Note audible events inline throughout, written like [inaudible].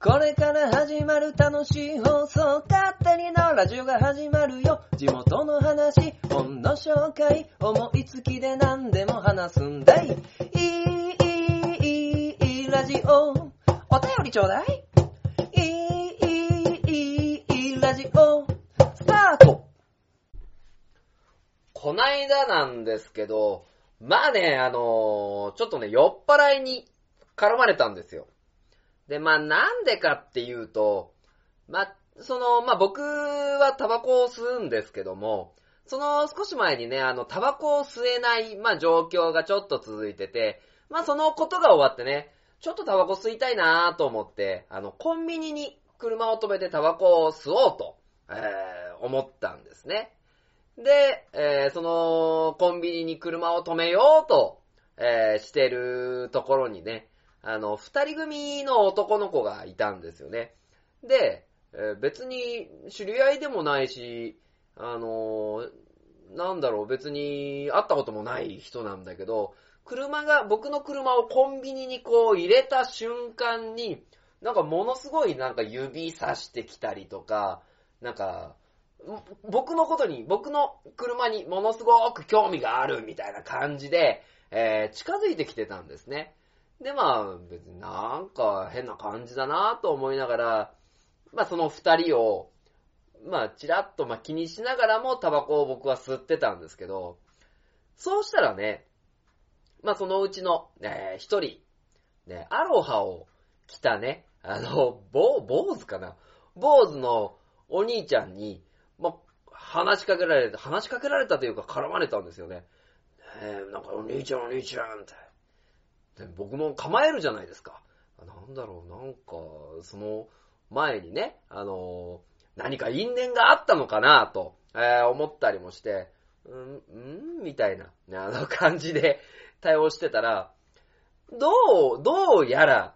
これから始まる楽しい放送、勝手にのラジオが始まるよ。地元の話、本の紹介、思いつきで何でも話すんだい。いい、いい、いい、ラジオ。お便りちょうだい。いい、いい、いい、ラジオ。スタートこないだなんですけど、まあね、あのーちょっとね、酔っ払いに絡まれたんですよ。で、まあなんでかっていうと、まあ、その、まあ僕はタバコを吸うんですけども、その少し前にね、あの、タバコを吸えない、まあ状況がちょっと続いてて、まあそのことが終わってね、ちょっとタバコ吸いたいなぁと思って、あの、コンビニに車を止めてタバコを吸おうと、えー、思ったんですね。で、えーその、コンビニに車を止めようと、えーしてるところにね、あの、二人組の男の子がいたんですよね。で、えー別に知り合いでもないし、あのーなんだろう、別に会ったこともない人なんだけど、車が、僕の車をコンビニにこう入れた瞬間に、なんかものすごいなんか指さしてきたりとか、なんか、僕のことに、僕の車にものすごく興味があるみたいな感じで、えー近づいてきてたんですね。で、まあ、別になんか変な感じだなと思いながら、まあその二人を、まあちらっとまあ気にしながらもタバコを僕は吸ってたんですけど、そうしたらね、まあそのうちの、えー一人、ね、アロハを着たね、あの、坊、坊主かな？坊主のお兄ちゃんに、まあ、話しかけられた、話しかけられたというか絡まれたんですよね。え、なんかお兄ちゃんお兄ちゃんって。で僕も構えるじゃないですか。なんだろう、なんか、その前にね、あの何か因縁があったのかなと、えー思ったりもして、うん、うんみたいな、ねあの感じで [laughs] 対応してたら、どう、どうやら、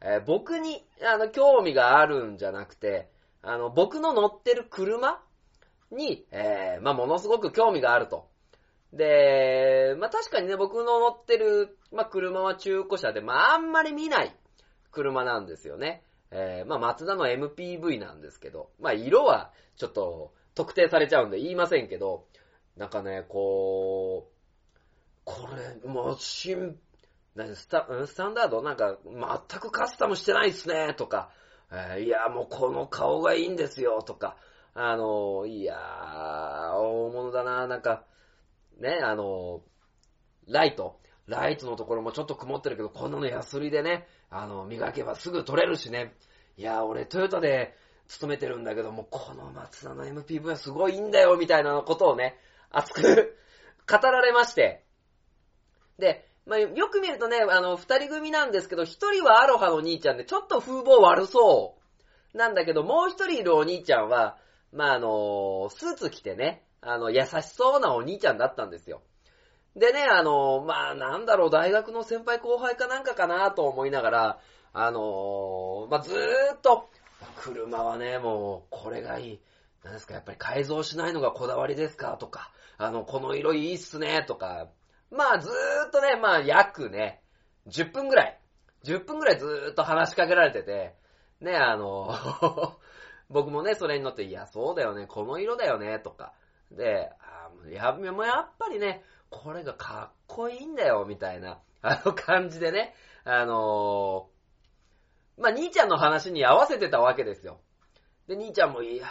えー僕に、あの、興味があるんじゃなくて、あの、僕の乗ってる車に、えーまあ、ものすごく興味があると。で、まあ、確かにね、僕の乗ってる、まあ、車は中古車で、まあ、あんまり見ない車なんですよね。えーまあ、マツダの MPV なんですけど、まあ、色はちょっと特定されちゃうんで言いませんけど、なんかね、こう、これ、もう、新、何スタ、スタンダード？なんか、全くカスタムしてないっすね、とか、えーいや、もうこの顔がいいんですよ、とか、あの、いやー、大物だな、なんか、ね、あの、ライト、ライトのところもちょっと曇ってるけど、こんなのヤスリでね、あの、磨けばすぐ取れるしね。いや、俺トヨタで勤めてるんだけども、この松田の MPV はすごいんだよ、みたいなことをね、熱く語られまして。で、まあ、よく見るとね、あの、二人組なんですけど、一人はアロハの兄ちゃんで、ちょっと風貌悪そう。なんだけど、もう一人いるお兄ちゃんは、まあ、あの、スーツ着てね、あの、優しそうなお兄ちゃんだったんですよ。でね、あの、まあ、なんだろう、大学の先輩後輩かなんかかなと思いながら、あの、まあ、ずーっと、車はね、もう、これがいい。何ですか、やっぱり改造しないのがこだわりですか？とか、あの、この色いいっすね、とか、まあ、ずーっとね、まあ、約ね、10分ぐらい、10分ぐらいずーっと話しかけられてて、ね、あの、[laughs] 僕もね、それに乗って、いや、そうだよね、この色だよね、とか。で、あーやもうやっぱりね、これがかっこいいんだよ、みたいな、[laughs] あの感じでね、あのまあ、兄ちゃんの話に合わせてたわけですよ。で、兄ちゃんも、いや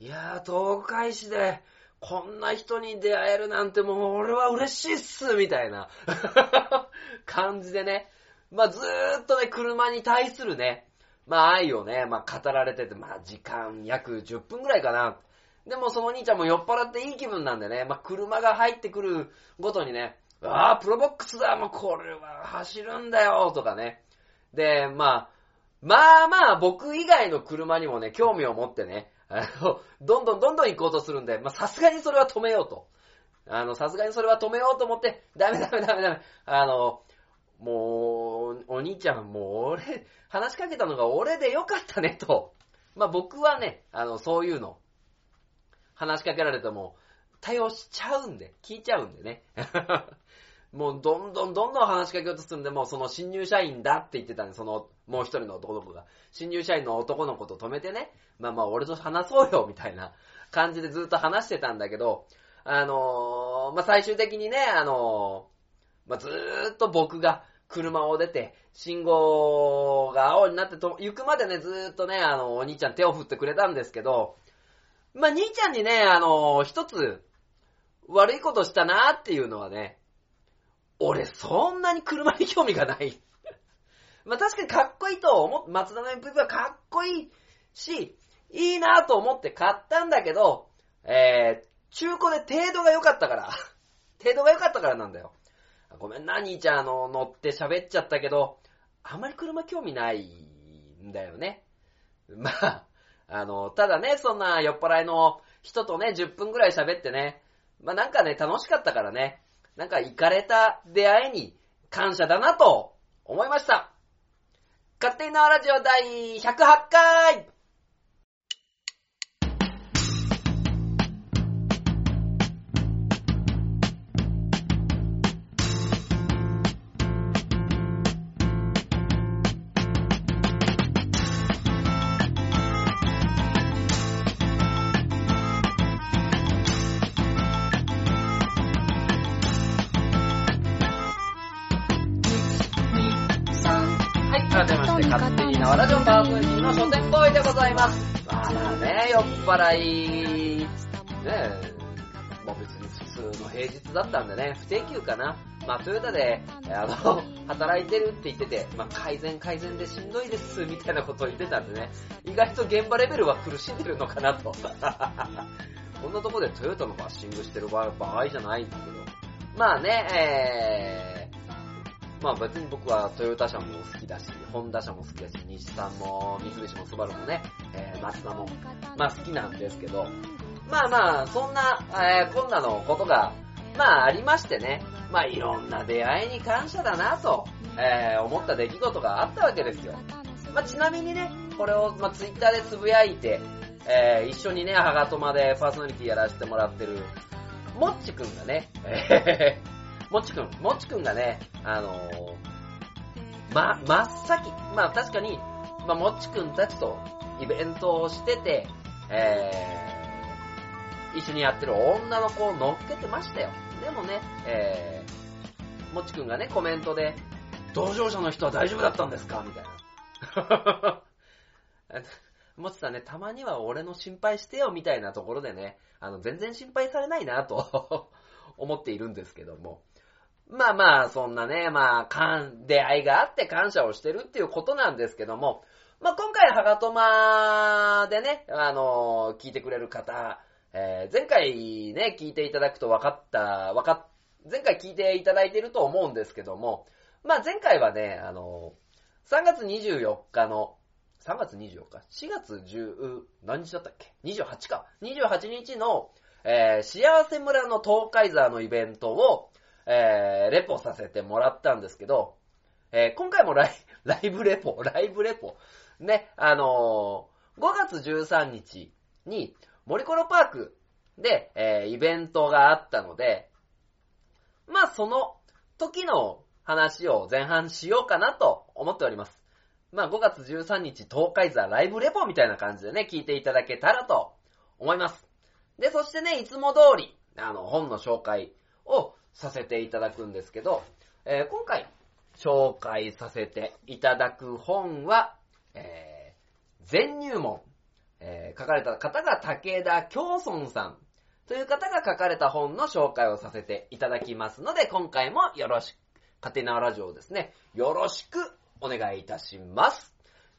ー、いやー、東海市で、こんな人に出会えるなんてもう俺は嬉しいっすみたいな [laughs] 感じでね、まあずーっとね、車に対するね、まあ愛をね、まあ語られてて、まあ時間約10分ぐらいかな。でもそのお兄ちゃんも酔っ払っていい気分なんでね、まあ車が入ってくるごとにね、ああ、プロボックスだ、もうこれは走るんだよ、とかね。で、まあ、まあまあ僕以外の車にもね、興味を持ってね、あの、どんどんどんどん行こうとするんで、まあさすがにそれは止めようと。あの、さすがにそれは止めようと思って、ダメダメダメダメ。あの、もう、お兄ちゃん、もう俺、話しかけたのが俺でよかったね、と。まあ僕はね、あの、そういうの、話しかけられても、対応しちゃうんで、聞いちゃうんでね。[laughs] もうどんどんどんどん話しかけようとするんで、もうその新入社員だって言ってたんで、そのもう一人の男の子が。新入社員の男の子と止めてね、まあまあ俺と話そうよ、みたいな感じでずっと話してたんだけど、あのーまあ最終的にね、あのーまあずーっと僕が車を出て、信号が青になってと行くまでね、ずーっとね、あの、お兄ちゃん手を振ってくれたんですけど、まあ兄ちゃんにね、あのー一つ、悪いことしたなーっていうのはね、俺そんなに車に興味がない。[laughs] まあ確かにかっこいいと思っ、松田の MPV はかっこいいし、いいなーと思って買ったんだけど、えー、中古で程度が良かったから。[laughs] 程度が良かったからなんだよ。ごめんな、兄ちゃん、あの、乗って喋っちゃったけど、あまり車興味ないんだよね。まあ、あの、ただね、そんな酔っ払いの人とね、10分くらい喋ってね、まあなんかね、楽しかったからね、なんか行かれた出会いに感謝だなと思いました。勝手に縄ラジオ第108回改めまして、勝手に縄ラジオパーソナリティの書店ボーイでございます。まあね、酔っ払い、ねえ、まあ別に普通の平日だったんでね、不定休かな。まあトヨタで、あの、[laughs] 働いてるって言ってて、まあ改善改善でしんどいです、みたいなことを言ってたんでね、意外と現場レベルは苦しんでるのかなと。[laughs] こんなとこでトヨタのバッシングしてる場合じゃないんだけど。まあね、えー、まあ別に僕はトヨタ車も好きだし、ホンダ車も好きだし、日産も三菱もスバルもね、えー、マツダも、まあ好きなんですけど、まあまあ、そんな、えー、こんなのことが、まあありましてね、まあいろんな出会いに感謝だなと、えー、思った出来事があったわけですよ。まあちなみにね、これを、まあツイッターでつぶやいて、えー、一緒にね、ハガトマでパーソナリティやらせてもらってる、もっちくんがね、えー、もっちくん、もっちくんがね、あのー、ま、真っ先、まあ確かに、まあもっちくんたちとイベントをしてて、えー、一緒にやってる女の子を乗っけてましたよ。でもね、えー、もっちくんがね、コメントで、同乗者の人は大丈夫だったんですか？みたいな。[laughs] もちさんね、たまには俺の心配してよみたいなところでね、あの、全然心配されないなと [laughs] 思っているんですけども。まあまあ、そんなね、まあ、かん、出会いがあって感謝をしてるっていうことなんですけども、まあ今回、ハガトマでね、あの聞いてくれる方、えー、前回ね、聞いていただくと分かった、分かっ、前回聞いていただいてると思うんですけども、まあ前回はね、あの3月24日の、3月24日 ?4 月10、何日だったっけ ?28 か。28日の、えー、幸せ村の東海座のイベントを、えー、レポさせてもらったんですけど、えー、今回もライ [laughs] ライブレポ、ライブレポ、ね、あのー、5月13日に、森コロパークで、えー、イベントがあったので、まあその時の話を前半しようかなと思っております。まあ5月13日東海座ライブレポみたいな感じでね、聞いていただけたらと思います。で、そしてね、いつも通り、あの、本の紹介をさせていただくんですけど、えー、今回紹介させていただく本は、えー、全入門、えー、書かれた方が武田京村さんという方が書かれた本の紹介をさせていただきますので、今回もよろしく、カテナラジオですね、よろしくお願いいたします。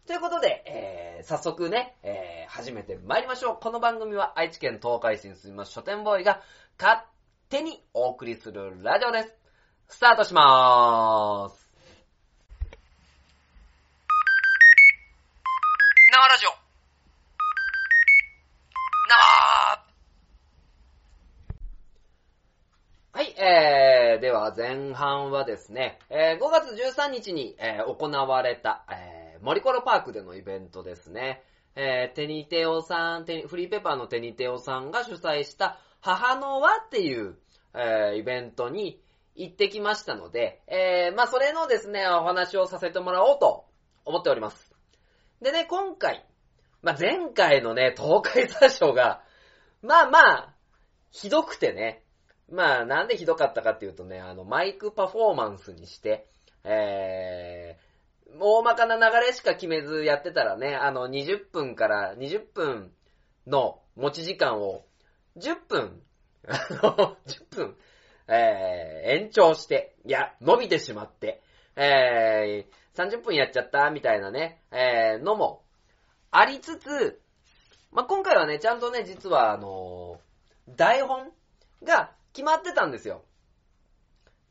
ということで、えー、早速ね、えー、始めて参りましょう。この番組は愛知県東海市に住みます書店ボーイが勝手にお送りするラジオです。スタートしまーす。生ラジオ生はい、えー、では前半はですね、えー、5月13日に、えー、行われた、えー、森コロパークでのイベントですね。えー、テニテオさん、テニフリーペッパーのテニテオさんが主催した母の輪っていう、えー、イベントに行ってきましたので、えー、まあそれのですね、お話をさせてもらおうと思っております。でね、今回、まあ前回のね、東海座賞が、まあまあ、ひどくてね、まあなんでひどかったかっていうとね、あの、マイクパフォーマンスにして、えー、大まかな流れしか決めずやってたらね、あの、20分から20分の持ち時間を10分、[laughs] あの、10分、えー、延長して、いや、伸びてしまって、えー、30分やっちゃった、みたいなね、えー、のも、ありつつ、まあ、今回はね、ちゃんとね、実は、あの台本が決まってたんですよ。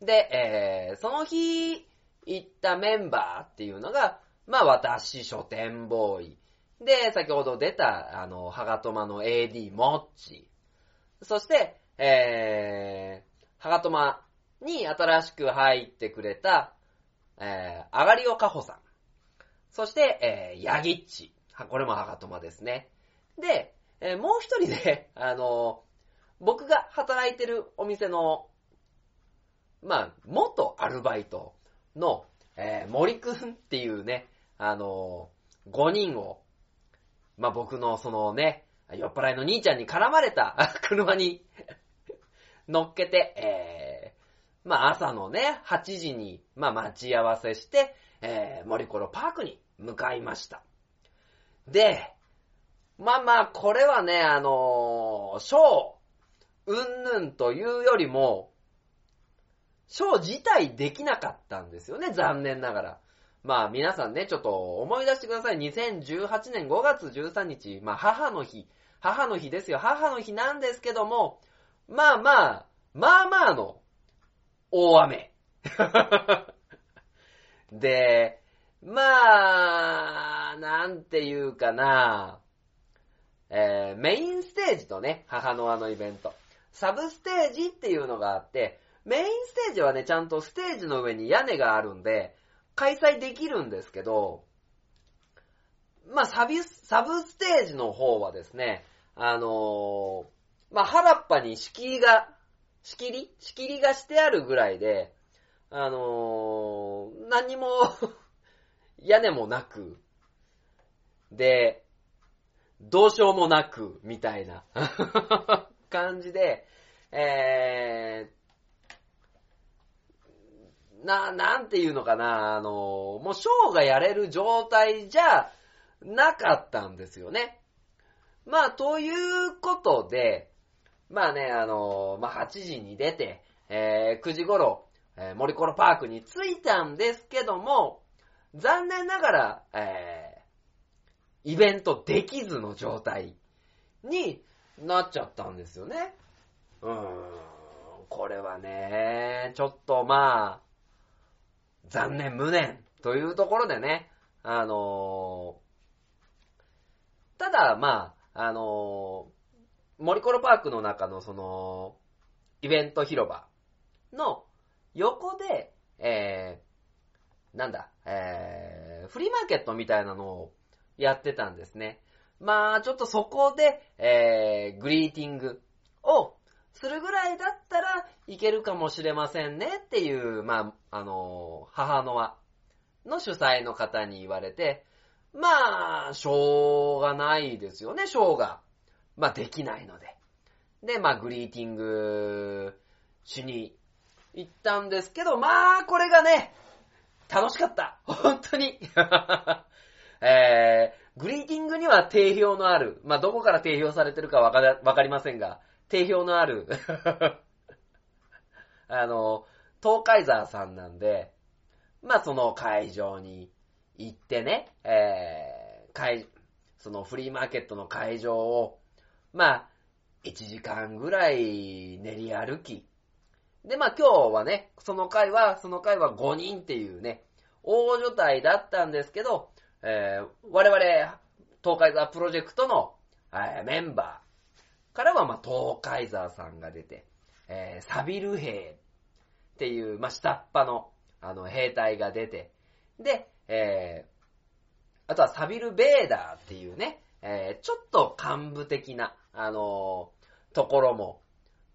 で、えー、その日、行ったメンバーっていうのが、まあ、私、書店ボーイ。で、先ほど出た、あの、ハガトマの AD、モッチ。そして、えー、ハガトマに新しく入ってくれた、えー、アガリオカホさん。そして、えー、ヤギッチ。はこれもハガトマですね。で、えーもう一人で、[laughs] あのー僕が働いてるお店の、まあ、元アルバイトの、えー森くんっていうね、あのー5人を、まあ、僕のそのね、酔っ払いの兄ちゃんに絡まれた [laughs] 車に乗っけて、えー、まあ、朝のね、8時に、まあ、待ち合わせして、えー、森コロパークに向かいました。で、まあまあ、これはね、あのー、ショー、うんぬんというよりも、ショー自体できなかったんですよね、残念ながら。まあ皆さんね、ちょっと思い出してください。2018年5月13日、まあ母の日、母の日ですよ。母の日なんですけども、まあまあ、まあまあの大雨。[laughs] で、まあ、なんていうかな、えーメインステージとね、母のあのイベント。サブステージっていうのがあって、メインステージはね、ちゃんとステージの上に屋根があるんで、開催できるんですけど、まあ、サビ、サブステージの方はですね、あのーまあ、原っぱに仕切りが、仕切り仕切りがしてあるぐらいで、あのー何も、[laughs] 屋根もなく、で、どうしようもなく、みたいな [laughs] 感じで、えー、な、なんていうのかな、あの、もうショーがやれる状態じゃなかったんですよね。まあ、ということで、まあね、あの、まあ8時に出て、えー9時頃、えー森コロパークに着いたんですけども、残念ながら、えーイベントできずの状態になっちゃったんですよね。うーん、これはね、ちょっとまあ、残念無念というところでね、あのーただまあ、あのー森コロパークの中のその、イベント広場の横で、えー、なんだ、えー、フリーマーケットみたいなのをやってたんですね。まあ、ちょっとそこで、えー、グリーティングをするぐらいだったらいけるかもしれませんねっていう、まあ、あの、母の輪の主催の方に言われて、まあ、しょうがないですよね、ショーが。まあ、できないので。で、まあ、グリーティングしに行ったんですけど、まあ、これがね、楽しかった。本当に。[laughs] えー、グリーティングには定評のある、まあ、どこから定評されてるかわかわかりませんが、定評のある、[laughs] あの、東海沢さんなんで、まあ、その会場に行ってね、えー、会、そのフリーマーケットの会場を、まあ、1時間ぐらい練り歩き。で、まあ今日はね、その回は、その回は5人っていうね、大所帯だったんですけど、えー我々、東海沢プロジェクトの、えーメンバーからは、まあ東海沢さんが出て、えーサビル兵っていう、まあ下っ端の、あの、兵隊が出て、で、えーあとはサビルベーダーっていうね、えーちょっと幹部的な、あのーところも、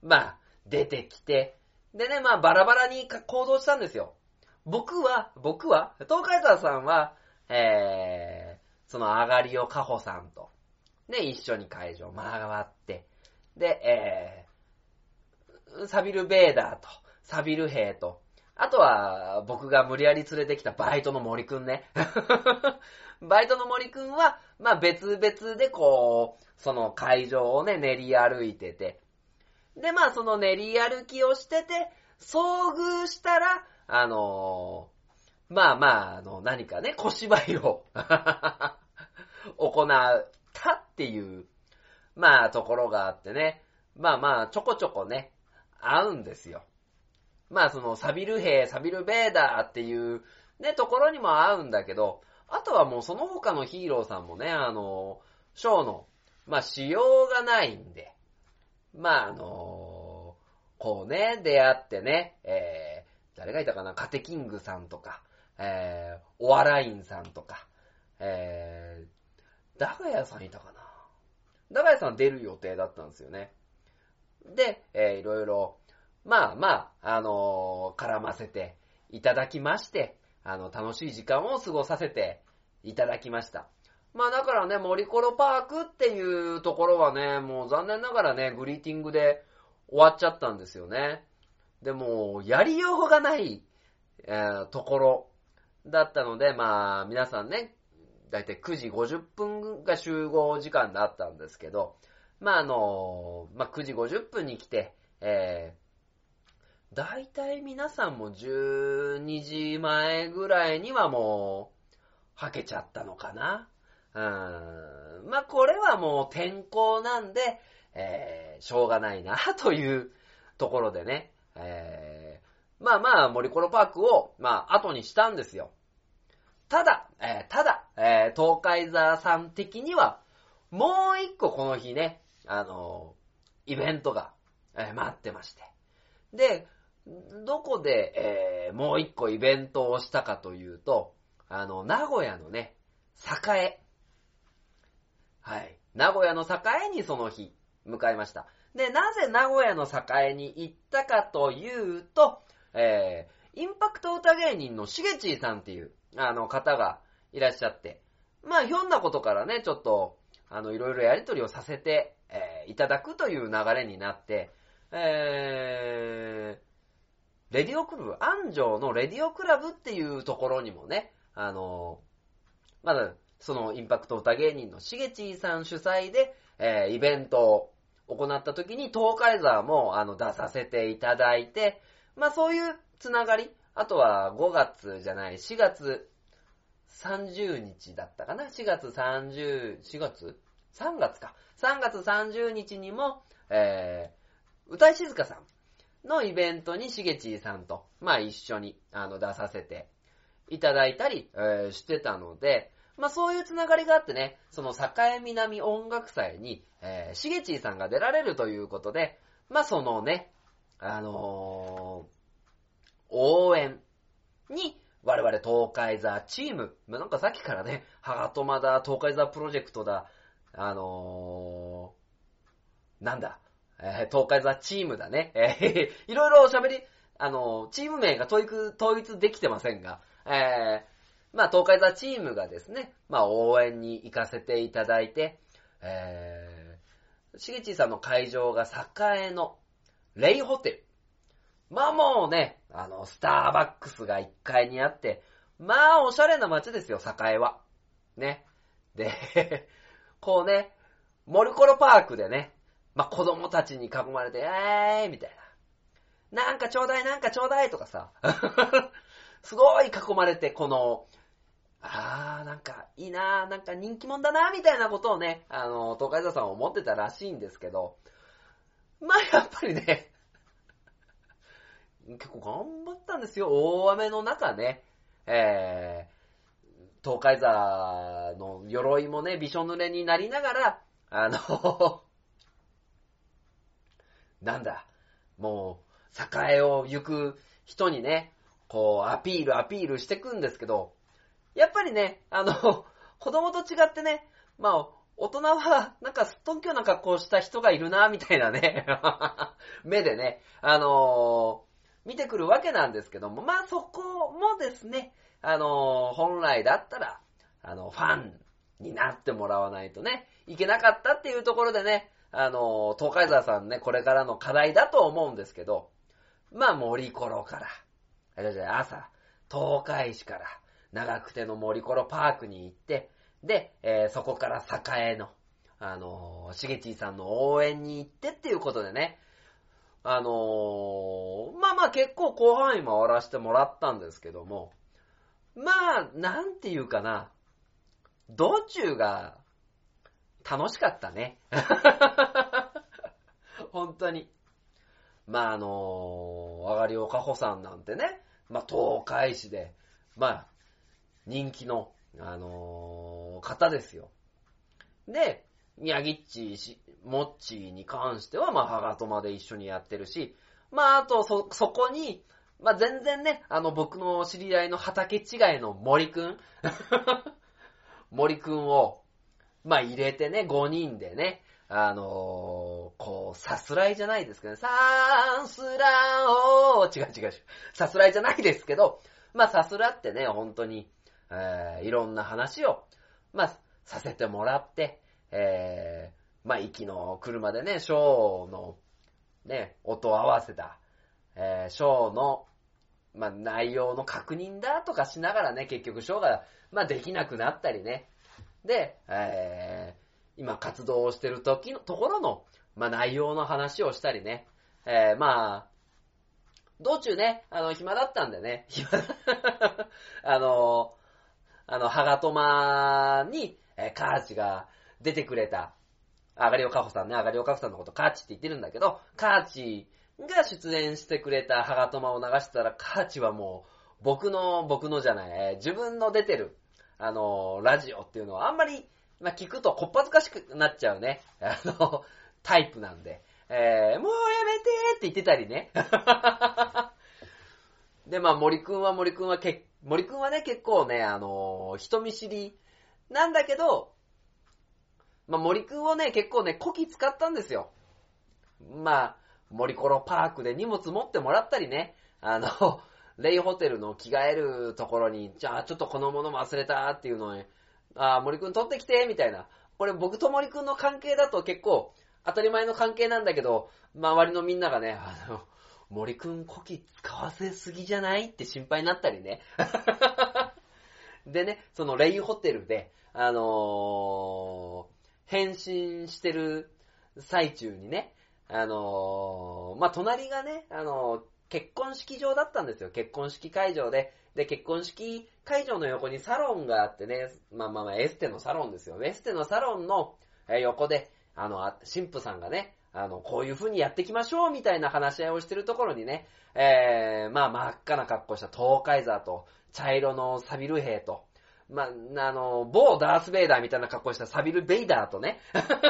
まあ、出てきて、でね、まあバラバラに行動したんですよ。僕は、僕は、東海沢さんは、えー、その上がりをカホさんと、ね、一緒に会場回って、で、えー、サビル・ベーダーと、サビル兵と、あとは、僕が無理やり連れてきたバイトの森くんね。[laughs] バイトの森くんは、まあ別々でこう、その会場をね、練り歩いてて。で、まあその練り歩きをしてて、遭遇したら、あのー、まあまあ、あの、何かね、小芝居を [laughs] 行ったっていう、まあところがあってね。まあまあ、ちょこちょこね、合うんですよ。まあそのサビル兵、サビルベーダーっていうね、ところにも合うんだけど、あとはもうその他のヒーローさんもね、あの、ショーの、まあ仕様がないんで、まああの、こうね、出会ってね、えー、誰がいたかな、カテキングさんとか、えー、オアラインさんとか、えー、ダガヤさんいたかな。ダガヤさん出る予定だったんですよね。で、えー、いろいろ、まあまあ、あのー、絡ませていただきまして、あの、楽しい時間を過ごさせていただきました。まあだからね、森コロパークっていうところはね、もう残念ながらね、グリーティングで終わっちゃったんですよね。でも、やりようがない、えー、ところだったので、まあ皆さんね、だいたい9時50分が集合時間だったんですけど、まああの、まあ9時50分に来て、えー、大体皆さんも12時前ぐらいにはもう、はけちゃったのかな。うーん。まあ、これはもう天候なんで、えー、しょうがないな、というところでね、えー、まあまあ、森コロパークを、まあ、後にしたんですよ。ただ、えー、ただ、えー、東海座さん的には、もう一個この日ね、あのー、イベントが、え、待ってまして。で、どこで、え、もう一個イベントをしたかというと、あの、名古屋のね、栄。はい。名古屋の栄にその日、向かいました。で、なぜ名古屋の栄に行ったかというと、えー、インパクト歌芸人のしげちーさんっていう、あの、方がいらっしゃって、まあ、ひょんなことからね、ちょっと、あの、いろいろやりとりをさせて、えー、いただくという流れになって、えー、レディオクラブ、安城のレディオクラブっていうところにもね、あの、まだ、そのインパクト歌芸人のしげちーさん主催で、えー、イベントを行った時に東海沢もあの出させていただいて、まあそういうつながり、あとは5月じゃない、4月30日だったかな ?4 月30、4月 ?3 月か。3月30日にも、えー、歌い静香さんのイベントにしげちーさんと、まあ一緒に、あの、出させていただいたり、えー、してたので、まあそういうつながりがあってね、その境南音楽祭に、えー、しげちーさんが出られるということで、まあそのね、あのー、応援。に、我々東海座チーム、ま、なんかさっきからね、ハガトマだ、東海座プロジェクトだ、あのー、なんだ、えー、東海座チームだね。えー、[laughs] いろいろ喋り、あの、チーム名が統一、統一できてませんが、えー、まあ、東海座チームがですね、まあ、応援に行かせていただいて、えー、しげちさんの会場が栄のレイホテル。まあもうね、あの、スターバックスが1階にあって、まあおしゃれな街ですよ、栄は。ね。で、[laughs] こうね、モルコロパークでね、まあ、子供たちに囲まれて、えーいみたいな。なんかちょうだい、なんかちょうだいとかさ。[laughs] すごい囲まれて、この、あー、なんかいいなー、なんか人気者だなー、みたいなことをね、あの、東海座さん思ってたらしいんですけど、まあやっぱりね、結構頑張ったんですよ、大雨の中ね。えー、東海座の鎧もね、びしょ濡れになりながら、あの [laughs] なんだ、もう、栄を行く人にね、こう、アピール、アピールしてくんですけど、やっぱりね、あの、[laughs] 子供と違ってね、まあ、大人は、なんか、すっとんきょうな格好した人がいるな、みたいなね、[laughs] 目でね、あの見てくるわけなんですけども、まあそこもですね、あのー本来だったら、あの、ファンになってもらわないとね、いけなかったっていうところでね、あのー東海沢さんね、これからの課題だと思うんですけど、まあ森コロから、あれじゃ朝、東海市から、長久手の森コロパークに行って、で、えーそこから栄の、あのー、しげちーさんの応援に行ってっていうことでね、あのーまあまあ結構広範囲回らせてもらったんですけども、まあ、なんていうかな、道中が楽しかったね。[laughs] 本当に。まああのー、あがりおかほさんなんてね、まあ東海市で、まあ、人気の、あのー方ですよ。で、宮城っちし、もっちに関しては、まあ、ハガトマで一緒にやってるし、まあ、あと、そ、そこに、まあ、全然ね、あの、僕の知り合いの畑違いの森くん。[laughs] 森くんを、まあ、入れてね、5人でね、あのーこう、さすらいじゃないですけどね、さーすらーおー、違う違う違う、さすらいじゃないですけど、まあ、さすらってね、本当に、えーいろんな話を、まあ、させてもらって、えー、まあ、息の車でね、ショーの、ね、音を合わせた、えー、ショーの、まあ、内容の確認だとかしながらね、結局ショーが、まあ、できなくなったりね。で、えー、今活動をしてる時の、ところの、まあ、内容の話をしたりね。えー、まあ、道中ね、あの、暇だったんでね、暇、[laughs] あの、あの、ハガトマに、えーカーチが出てくれた、あがりおかほさんね、あがりおかほさんのことカーチって言ってるんだけど、カーチが出演してくれたハガトマを流してたら、カーチはもう、僕の、僕のじゃない、自分の出てる、あのラジオっていうのはあんまり、まあ、聞くとこっぱずかしくなっちゃうね、[laughs] あの、タイプなんで、えーもうやめてーって言ってたりね。[laughs] で、まあ、森くんは森くんはけ、森くんはね、結構ね、あのー人見知りなんだけど、まあ、森くんをね、結構ね、こき使ったんですよ。まあ、森コロパークで荷物持ってもらったりね、あの、[laughs] レイホテルの着替えるところに、じゃあちょっとこのもの忘れたっていうのに、あー森くん取ってきて、みたいな。これ僕と森くんの関係だと結構当たり前の関係なんだけど、周りのみんながね、あの、森くんこき使わせすぎじゃないって心配になったりね。[laughs] でね、そのレイホテルで、あのー変身してる最中にね、あのーまあ、隣がね、あのー結婚式場だったんですよ。結婚式会場で。で、結婚式会場の横にサロンがあってね、まあまあまあ、エステのサロンですよ。エステのサロンの横で、あの、神父さんがね、あの、こういう風にやっていきましょうみたいな話し合いをしてるところにね、えー、まあ真っ赤な格好した東海座と、茶色のサビル兵と、まあ、あの、某ダースベイダーみたいな格好したサビルベイダーとね、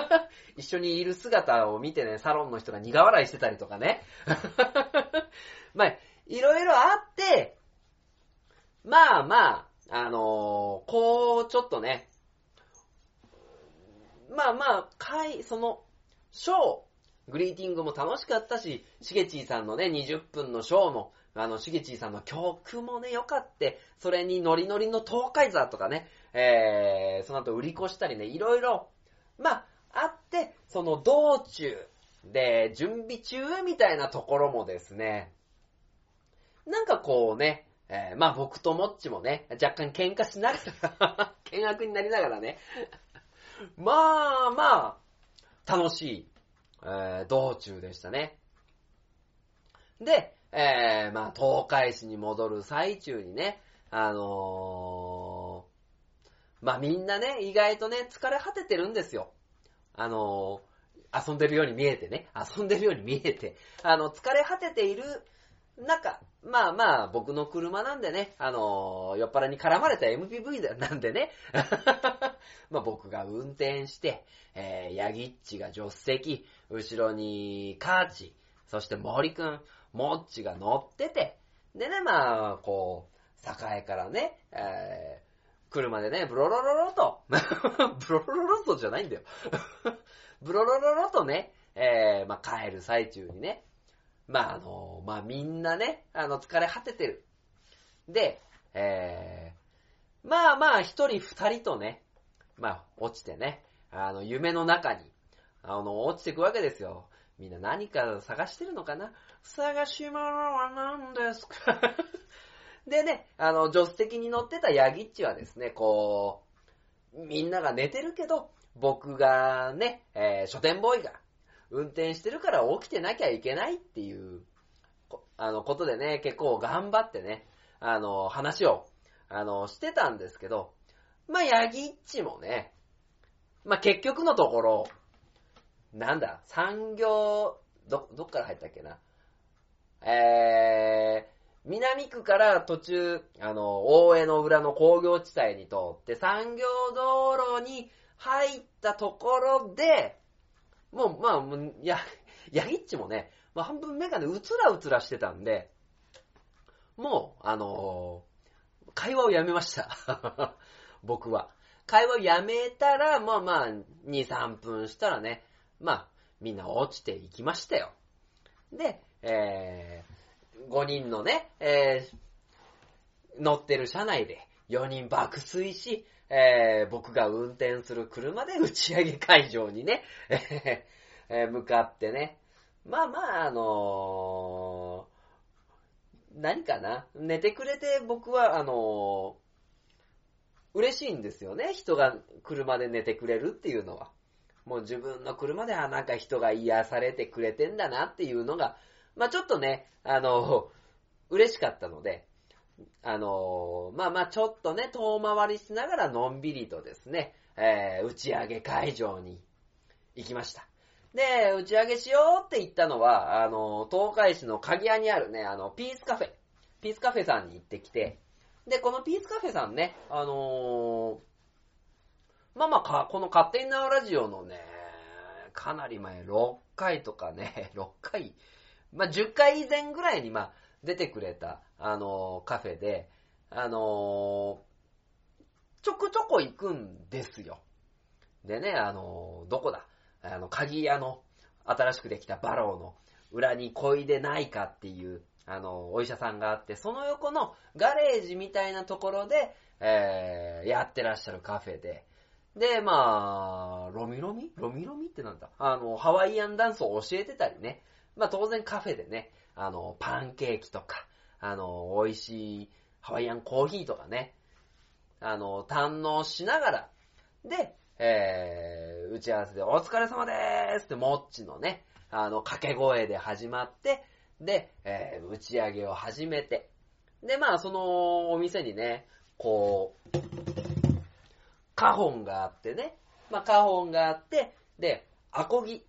[laughs] 一緒にいる姿を見てね、サロンの人が苦笑いしてたりとかね。[laughs] まあ、いろいろあって、まあまあ、あのこう、ちょっとね、まあまあ、会、その、ショー、グリーティングも楽しかったし、しげちーさんのね、20分のショーも、あの、しげちーさんの曲もね、良かって、それにノリノリの東海座とかね、えー、その後売り越したりね、いろいろ、まあ、あって、その道中で、準備中みたいなところもですね、なんかこうね、えー、まあ僕ともっちもね、若干喧嘩しながら、[laughs] 険悪になりながらね、まあまあ、楽しい、えー道中でしたね。で、えー、まあ東海市に戻る最中にね、あのー、まあみんなね、意外とね、疲れ果ててるんですよ。あのー、遊んでるように見えてね、遊んでるように見えて、あの、疲れ果てている中、まあまあ、僕の車なんでね、あのー酔っ払いに絡まれた MPV なんでね、[laughs] まあ僕が運転して、えー、ヤギッチが助手席、後ろにカーチ、そして森くん、モッチが乗ってて、でね、まあ、こう、栄からね、えー、車でね、ブロロロロと、[laughs] ブロロロロとじゃないんだよ。[laughs] ブロロロロとね、えー、まあ帰る最中にね、まあ、あの、まあ、みんなね、あの、疲れ果ててる。で、えー、まあまあ、一人二人とね、まあ、落ちてね、あの、夢の中に、あの、落ちていくわけですよ。みんな何か探してるのかな？探し物は何ですか？[laughs] でね、あの、助手席に乗ってたヤギッチはですね、こう、みんなが寝てるけど、僕がね、えー、書店ボーイが運転してるから起きてなきゃいけないっていう、あの、ことでね、結構頑張ってね、あの、話を、あの、してたんですけど、まあ、ヤギッチもね、まあ、結局のところ、なんだ、産業、ど、どっから入ったっけな？えー、南区から途中、あの、大江の裏の工業地帯に通って、産業道路に入ったところで、もう、まあ、もうや、ヤギッチもね、まあ、半分目がね、うつらうつらしてたんで、もう、あのー、会話をやめました。[laughs] 僕は。会話をやめたら、まあまあ、2、3分したらね、まあ、みんな落ちていきましたよ。で、えー、5人のね、えー、乗ってる車内で4人爆睡し、えー、僕が運転する車で打ち上げ会場にね、[laughs] えー、向かってね、まあまあ、あのー、何かな？寝てくれて僕は、あのー、嬉しいんですよね。人が車で寝てくれるっていうのは。もう自分の車ではなんか人が癒されてくれてんだなっていうのが、まあちょっとね、あの、[laughs] 嬉しかったので、あのまあまあちょっとね、遠回りしながらのんびりとですね、えー、打ち上げ会場に行きました。で、打ち上げしようって言ったのは、あの、東海市の鍵屋にあるね、あの、ピースカフェ。ピースカフェさんに行ってきて、で、このピースカフェさんね、あのー、まあまあ、この勝手に縄ラジオのね、かなり前、6回とかね、[laughs] 6回、まあ10回以前ぐらいにまあ出てくれた、あのー、カフェで、あのー、ちょくちょこ行くんですよ。でね、あのー、どこだ？あの、鍵屋の新しくできたバローの裏に小いでないかっていう、あの、お医者さんがあって、その横のガレージみたいなところで、えー、やってらっしゃるカフェで、で、まあ、ロミロミ？ロミロミ？ってなんだ？あの、ハワイアンダンスを教えてたりね。まあ当然カフェでね、あの、パンケーキとか、あの、美味しいハワイアンコーヒーとかね、あの、堪能しながら、で、えー、打ち合わせでお疲れ様でーすってもっちのね、あの、掛け声で始まって、で、えー、打ち上げを始めて、で、まあそのお店にね、こう、カホンがあってね。まあ、カホンがあって、で、アコギ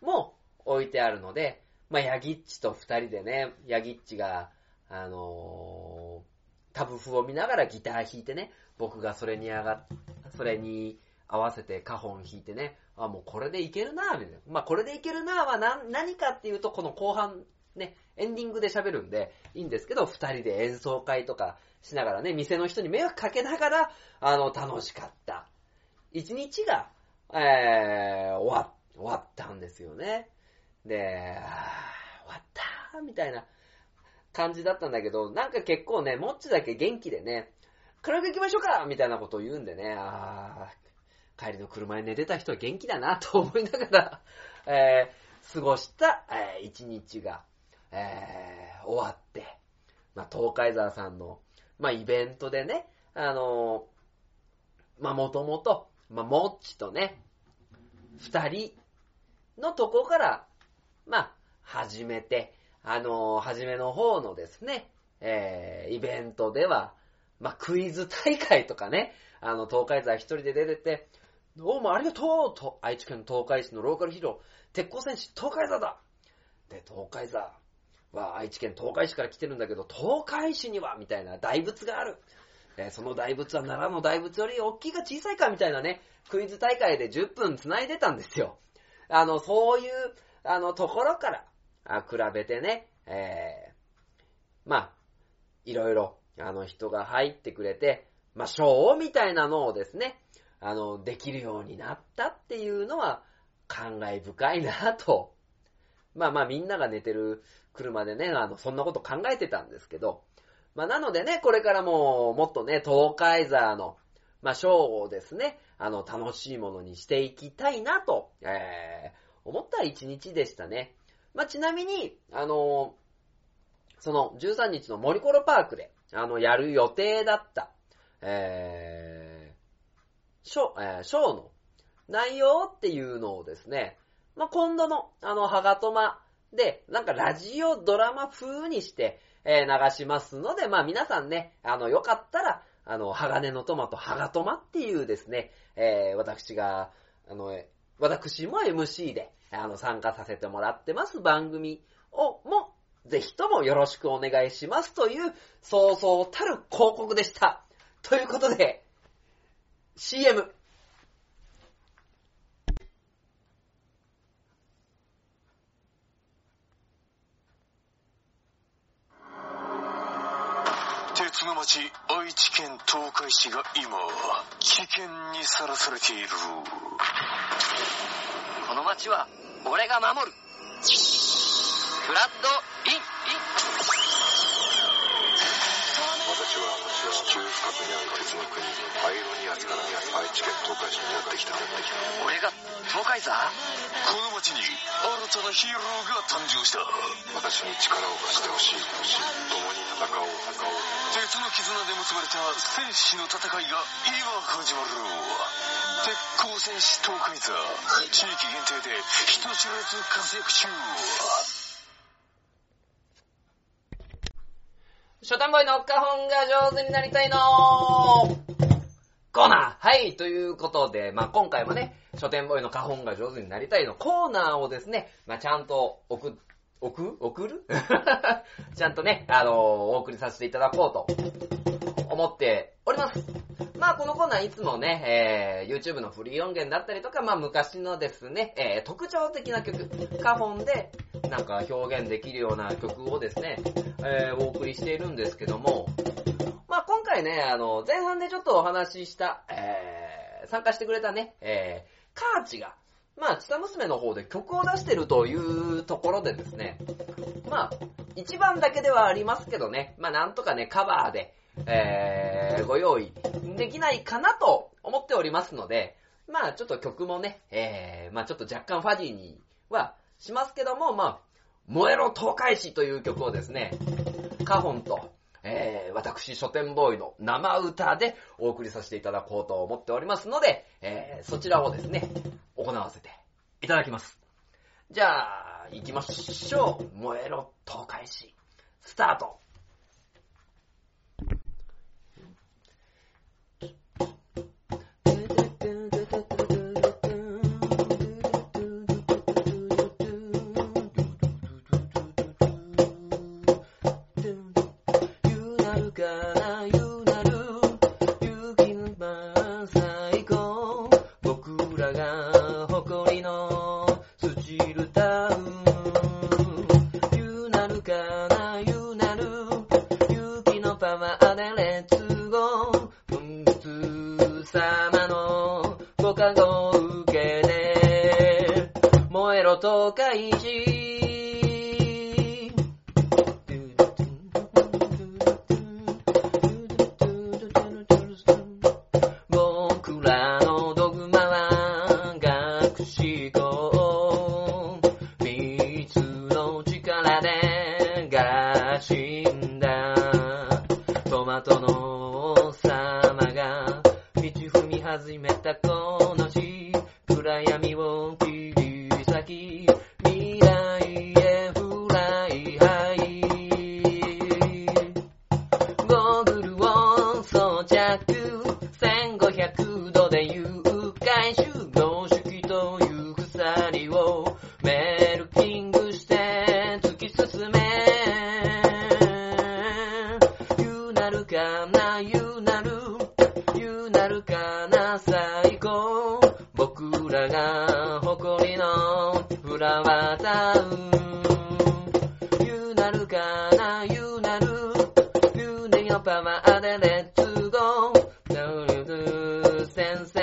も置いてあるので、まあ、ヤギッチと二人でね、ヤギッチが、あのー、タブ譜を見ながらギター弾いてね、僕がそれに上がっ、それに合わせてカホン弾いてね、あ、もうこれでいけるなぁ、みたいな。まあ、これでいけるなぁは何、何かっていうと、この後半、ね、エンディングで喋るんで、いいんですけど、二人で演奏会とかしながらね、店の人に迷惑かけながら、あの、楽しかった。一日が、えー、終わ、終わったんですよね。で、あ終わったみたいな感じだったんだけど、なんか結構ね、もっちだけ元気でね、カラオケ行きましょうかみたいなことを言うんでね、あ帰りの車に寝てた人は元気だなと思いながら、[laughs] えー、過ごした、えー、一日が、えー、終わって、まあ、東海沢さんのまあ、イベントでね、あのー、まあ、もともと、まあ、もっちとね、二人のとこから、まあ、始めて、あのー、初めの方のですね、えー、イベントでは、まあ、クイズ大会とかね、あの、東海座一人で出てて、どうもありがとうと、愛知県東海市のローカルヒーロー、鉄鋼戦士東海座だ。で、東海座、は愛知県東海市から来てるんだけど、東海市には、みたいな大仏がある。えその大仏は奈良の大仏より大きいか小さいかみたいなね、クイズ大会で10分繋いでたんですよ。あの、そういう、あの、ところから、あ比べてね、えー、まあ、いろいろ、あの、人が入ってくれて、まあ、ショーみたいなのをですね、あの、できるようになったっていうのは、感慨深いなとまあまあみんなが寝てる車でね、あの、そんなこと考えてたんですけど、まあなのでね、これからももっとね、東海座の、まあショーをですね、あの、楽しいものにしていきたいなと、えー、思った一日でしたね。まあちなみに、あのその13日の森コロパークで、あの、やる予定だった、えー、ショー、えー、ショーの内容っていうのをですね、まあ、今度の、あの、ハガトマで、なんかラジオドラマ風にして、えー、流しますので、まあ、皆さんね、あの、よかったら、あの、鋼のトマト、ハガトマっていうですね、えー、私が、あの、私も MC で、あの、参加させてもらってます番組を、も、ぜひともよろしくお願いしますという、そうそうたる広告でした。ということで、CM。鉄の町愛知県東海市が今危険にさらされている。この町は俺が守る。フラッドイン。私は地中深くにある鉄の国パイロニアスから愛知県東海市にやってきた俺が東海座？この町に新たなヒーローが誕生した。私に力を貸してほしい共に戦おう鉄の絆で結ばれた戦士の戦いが今始まる鉄鋼戦士東海座地域限定で人知れず活躍中書店ボーイの花本が上手になりたいの。コーナーはい、ということで、まあ、今回もね、書店ボーイの花本が上手になりたいのコーナーをですね、まあ、ちゃんと送って、送送る？[laughs] ちゃんとね、あのー、お送りさせていただこうと思っております。まあ、このコーナーいつもね、えー、YouTube のフリー音源だったりとか、まあ、昔のですね、えー、特徴的な曲、カホンで、なんか表現できるような曲をですね、えー、お送りしているんですけども、まあ、今回ね、あの、前半でちょっとお話しした、えー、参加してくれたね、えー、カーチが、まあ、チタ娘の方で曲を出してるというところでですね、まあ、一番だけではありますけどね、まあ、なんとかね、カバーで、えー、ご用意できないかなと思っておりますので、まあちょっと曲もね、えー、まあちょっと若干ファディにはしますけども、まあ、燃えろ東海市という曲をですね、カホンと、えー、私書店ボーイの生歌でお送りさせていただこうと思っておりますので、えー、そちらをですね、行わせていただきます。じゃあ、行きましょう。燃えろ東海市、スタート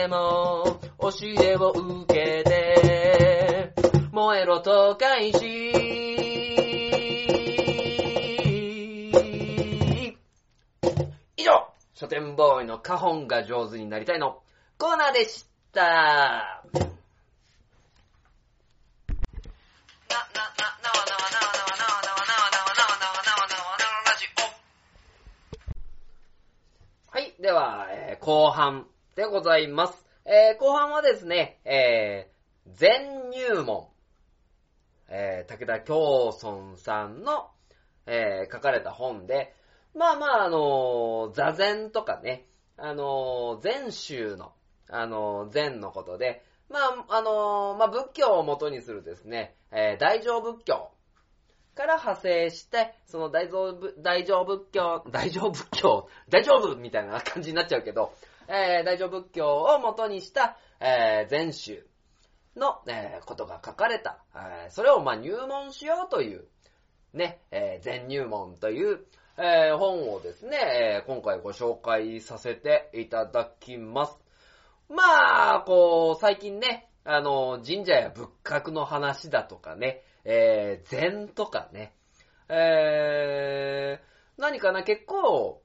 で教えを受けて、燃えろと返し。以上、書店ボーイの花本が上手になりたいのコーナーでした。はい、では、えー、後半。でございます。えー後半はですね、えー全入門。えー武田京村さんの、えー書かれた本で、まあまあ、あのー座禅とかね、あのー禅宗の、あのー禅のことで、まあ、あのーまあ、仏教を元にするですね、えー大乗仏教から派生して、その大乗仏教大乗仏教、大乗仏教、大丈夫みたいな感じになっちゃうけど、えー大乗仏教を元にした、えー禅宗の、えーことが書かれた、えーそれをまあ入門しようという、ね、えー禅入門という、えー本をですね、えー今回ご紹介させていただきます。まあ、こう、最近ね、あの、神社や仏閣の話だとかね、えー、禅とかね、えー、何かな、結構、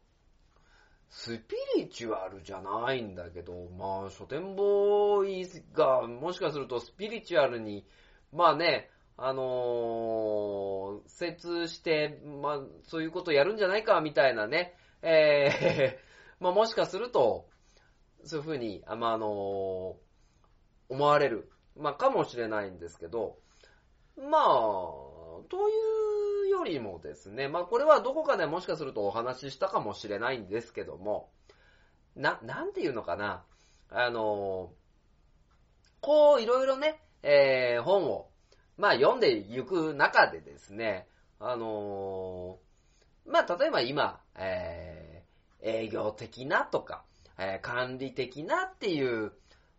スピリチュアルじゃないんだけど、まあ、書店ボーイが、もしかするとスピリチュアルに、まあね、あのー、接して、まあ、そういうことやるんじゃないか、みたいなね、えー、[laughs] まあ、もしかすると、そういうふうに、あまあ、あのー思われる、まあ、かもしれないんですけど、まあ、というよりもですね、まあ、これはどこかでもしかするとお話ししたかもしれないんですけども、な、なんていうのかな、あのこう、いろいろね、えー本を、まあ、読んでいく中でですね、あのまあ、例えば今、えー営業的なとか、えー管理的なっていう、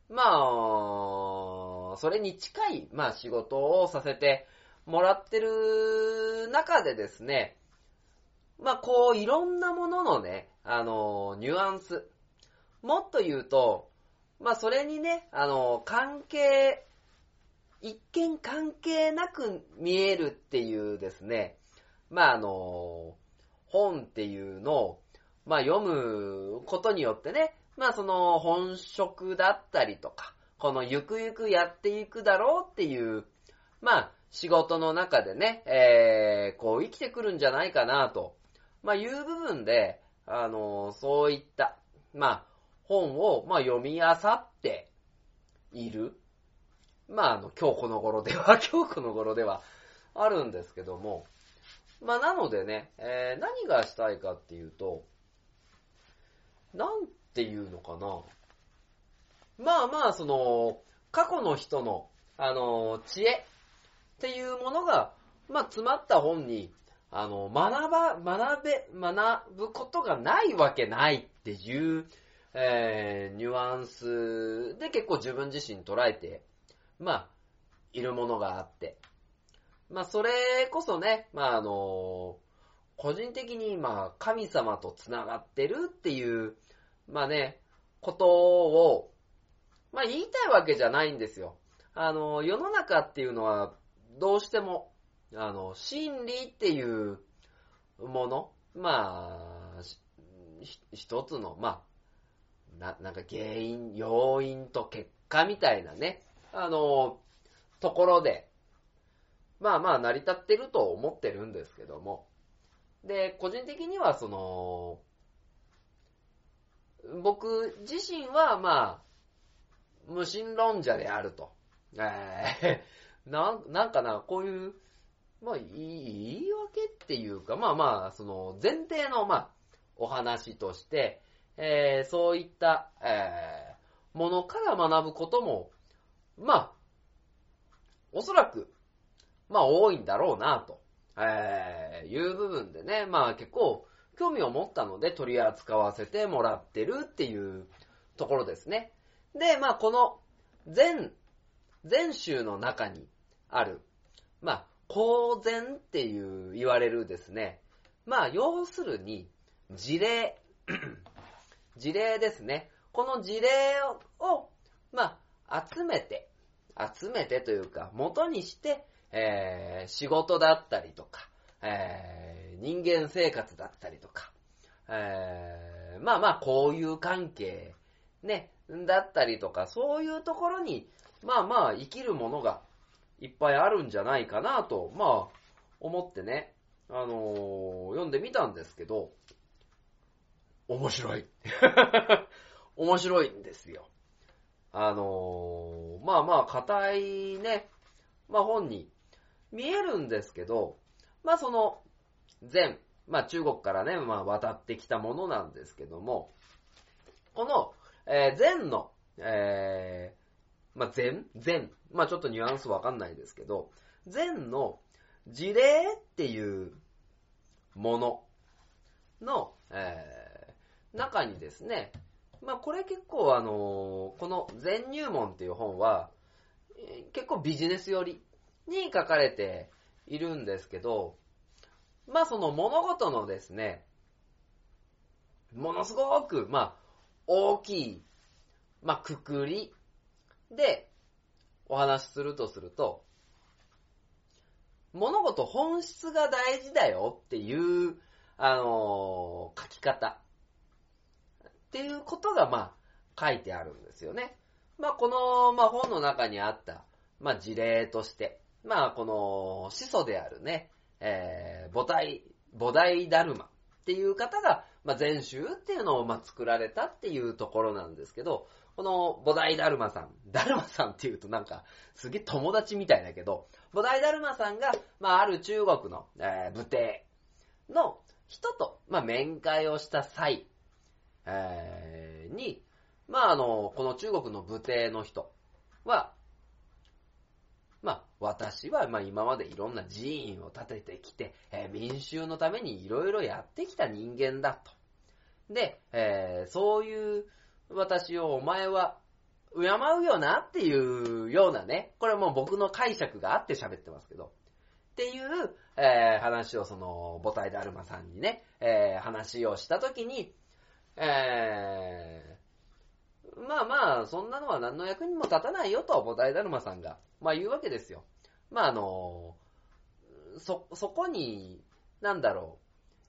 まあ、それに近い、まあ仕事をさせてもらってる中でですね、まあこういろんなもののね、あの、ニュアンス。もっと言うと、まあそれにね、あの、関係、一見関係なく見えるっていうですね、まああの、本っていうのを、まあ読むことによってね、まあその本職だったりとか、このゆくゆくやっていくだろうっていう、まあ仕事の中でね、えー、こう生きてくるんじゃないかなと、まあいう部分で、あの、そういった、まあ本を、まあ読み漁っている。まああの、今日この頃では、[laughs] 今日この頃ではあるんですけども、まあなのでね、えー何がしたいかっていうと、なんていうのかな。まあまあ、その、過去の人の、あの、知恵っていうものが、まあ、詰まった本に、あの、学ば、学べ、学ぶことがないわけないっていう、えー、ニュアンスで結構自分自身捉えて、まあ、いるものがあって。まあ、それこそね、まあ、あの、個人的に、まあ、神様と繋がってるっていう、まあね、ことを、まあ言いたいわけじゃないんですよ。あの、世の中っていうのは、どうしても、あの、真理っていうもの、まあ、一つの、まあ、な、なんか原因、要因と結果みたいなね、あの、ところで、まあまあ成り立ってると思ってるんですけども、で、個人的にはその、僕自身はまあ、無神論者であると。えー、なん、なんかな、こういう、まあ、言い言い訳っていうか、まあまあ、その、前提の、まあ、お話として、えー、そういった、えー、ものから学ぶことも、まあ、おそらく、まあ、多いんだろうな、と、えー、いう部分でね、まあ結構、興味を持ったので取り扱わせてもらってるっていうところですね。で、まあこの全、全宗の中にある、まあ公然っていう言われるですね。まあ要するに事例、[clears throat] 事例ですね。この事例を、まあ集めて、集めてというか、元にして、えー、仕事だったりとか、えー、人間生活だったりとか、えー、まあまあ、交友関係、ね、だったりとか、そういうところに、まあまあ、生きるものがいっぱいあるんじゃないかなと、まあ、思ってね、あのー読んでみたんですけど、面白い。[laughs] 面白いんですよ。あのーまあまあ、硬いね、まあ本に見えるんですけど、まあその、禅、まあ中国からね、まあ渡ってきたものなんですけども、この、えー禅の、えーまあ禅禅まあちょっとニュアンスわかんないですけど、禅の事例っていうものの、えー中にですね、まあこれ結構あのーこの全入門っていう本は、結構ビジネス寄りに書かれているんですけど、まあその物事のですね、ものすごく、まあ大きい、まあくくりでお話しするとすると、物事本質が大事だよっていう、あのー書き方っていうことが、まあ、書いてあるんですよね。まあ、この、まあ、本の中にあった、まあ、事例として、まあ、この、始祖であるね、えー、母体、母大ダルマっていう方が、まあ、禅宗っていうのを、まあ、作られたっていうところなんですけど、この母大ダルマさん、ダルマさんっていうとなんか、すげえ友達みたいだけど、母大ダルマさんが、まあ、ある中国の、えー、武帝の人と、まあ、面会をした際、えーに、まあ、あの、この中国の武帝の人は、まあ、私は、まあ、今までいろんな寺院を建ててきて、えー民衆のためにいろいろやってきた人間だと。で、えーそういう私をお前は敬うよなっていうようなね、これもう僕の解釈があって喋ってますけど、っていう、えー話をその、母体だるまさんにね、えー話をしたときに、えーまあまあ、そんなのは何の役にも立たないよと、母体だるまさんが、まあ言うわけですよ。まああの、そ、そこに、なんだろ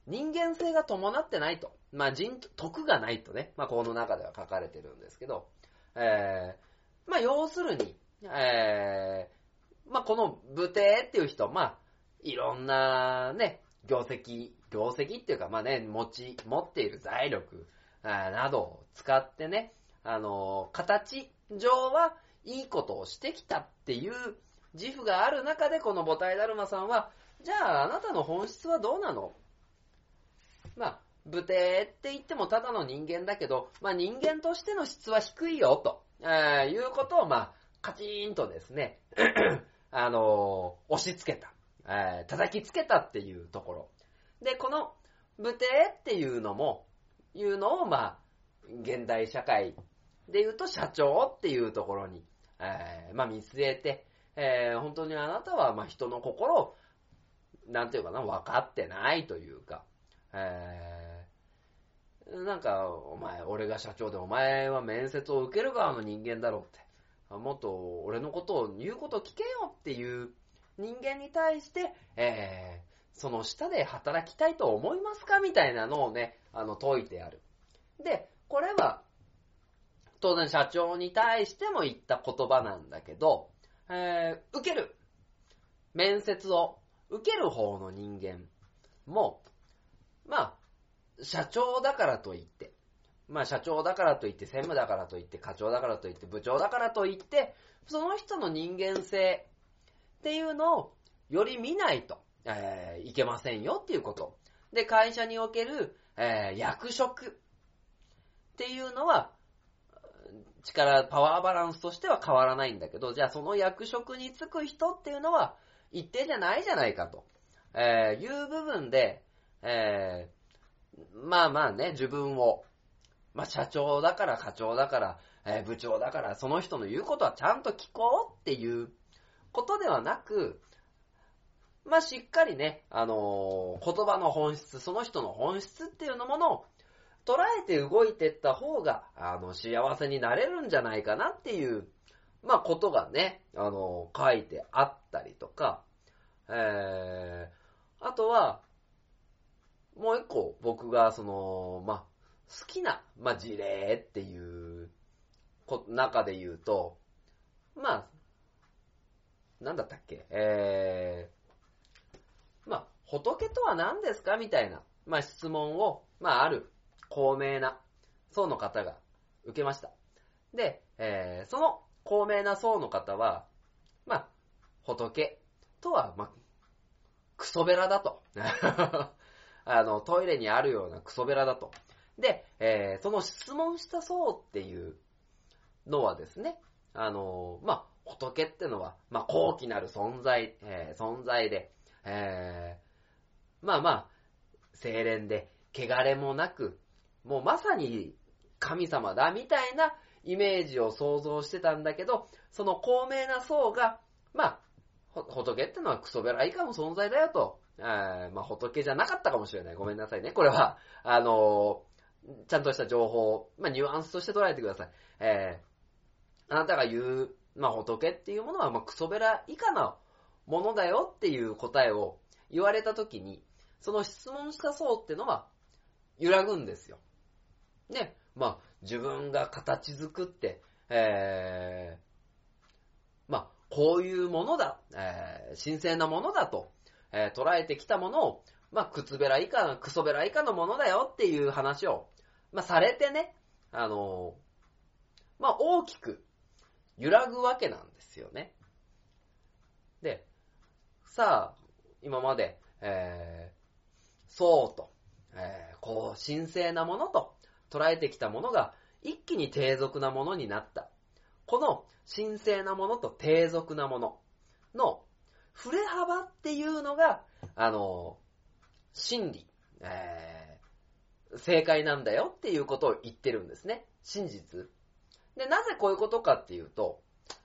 う、人間性が伴ってないと。まあ人、徳がないとね、まあこの中では書かれてるんですけど、えー、まあ要するに、えー、まあこの武帝っていう人、まあ、いろんなね、業績、業績っていうかまあね、持ち、持っている財力などを使ってね、あの形上はいいことをしてきたっていう自負がある中で、この母体だるまさんは、じゃああなたの本質はどうなの？まあ、武帝って言ってもただの人間だけど、まあ人間としての質は低いよ、と、えーいうことを、まあ、カチーンとですね、[coughs] あのー押し付けた、えー叩きつけたっていうところ。で、この武帝っていうのも、いうのを、まあ、現代社会で言うと社長っていうところに、えーまあ見据えて、えー本当にあなたは、まあ人の心を、なんていうかな、分かってないというか、えーなんか、お前、俺が社長でお前は面接を受ける側の人間だろうって。もっと俺のことを言うことを聞けよっていう人間に対して、えーその下で働きたいと思いますかみたいなのをね、あの、解いてある。で、これは、当然社長に対しても言った言葉なんだけど、えー受ける。面接を受ける方の人間も、まあ、社長だからといって、まあ社長だからといって、専務だからといって、課長だからといって、部長だからといって、その人の人間性っていうのをより見ないと、えーいけませんよっていうこと。で、会社における、えー役職っていうのは、力、パワーバランスとしては変わらないんだけど、じゃあその役職に就く人っていうのは一定じゃないじゃないかと、えーいう部分で、えーまあまあね、自分を、まあ社長だから課長だから、えー部長だからその人の言うことはちゃんと聞こうっていうことではなく、まあしっかりね、あのー言葉の本質、その人の本質っていうのものを捉えて動いてった方が、あの、幸せになれるんじゃないかなっていう、まあ、ことがね、あの、書いてあったりとか、えー、あとは、もう一個僕がその、まあ、好きな、まあ、事例っていうこ中で言うと、まあ、なんだったっけ、えー、まあ、仏とは何ですかみたいな、まあ、質問を、まあ、ある高名な層の方が受けました。で、えー、その高名な層の方は、まあ、仏とは、まあ、クソベラだと。あの、トイレにあるようなクソベラだと。で、えー、その質問した層っていうのはですね、あの、まあ、仏ってのは、まあ、高貴なる存在、えー、存在で、えー、まあまあ、精錬で、汚れもなく、もうまさに神様だ、みたいなイメージを想像してたんだけど、その高名な層が、まあ、仏ってのはクソベラ以下の存在だよと。あまあ、仏じゃなかったかもしれない。ごめんなさいね。これは、あのー、ちゃんとした情報、まあ、ニュアンスとして捉えてください。えー、あなたが言う、まあ、仏っていうものは、まあ、クソベラ以下のものだよっていう答えを言われたときに、その質問した層ってのは、揺らぐんですよ。ね。まあ、自分が形作って、えー、まあ、こういうものだ、えー、神聖なものだと、えー、捉えてきたものを、まあ、靴べら以下、クソべら以下のものだよっていう話を、まあ、されてね、あのー、まあ、大きく揺らぐわけなんですよね。で、さあ、今まで、えー、そうと、えー、こう、神聖なものと捉えてきたものが、一気に低俗なものになった。この神聖なものと低俗なものの触れ幅っていうのが、あの、真理、えー、正解なんだよっていうことを言ってるんですね。真実。で、なぜこういうことかっていうと、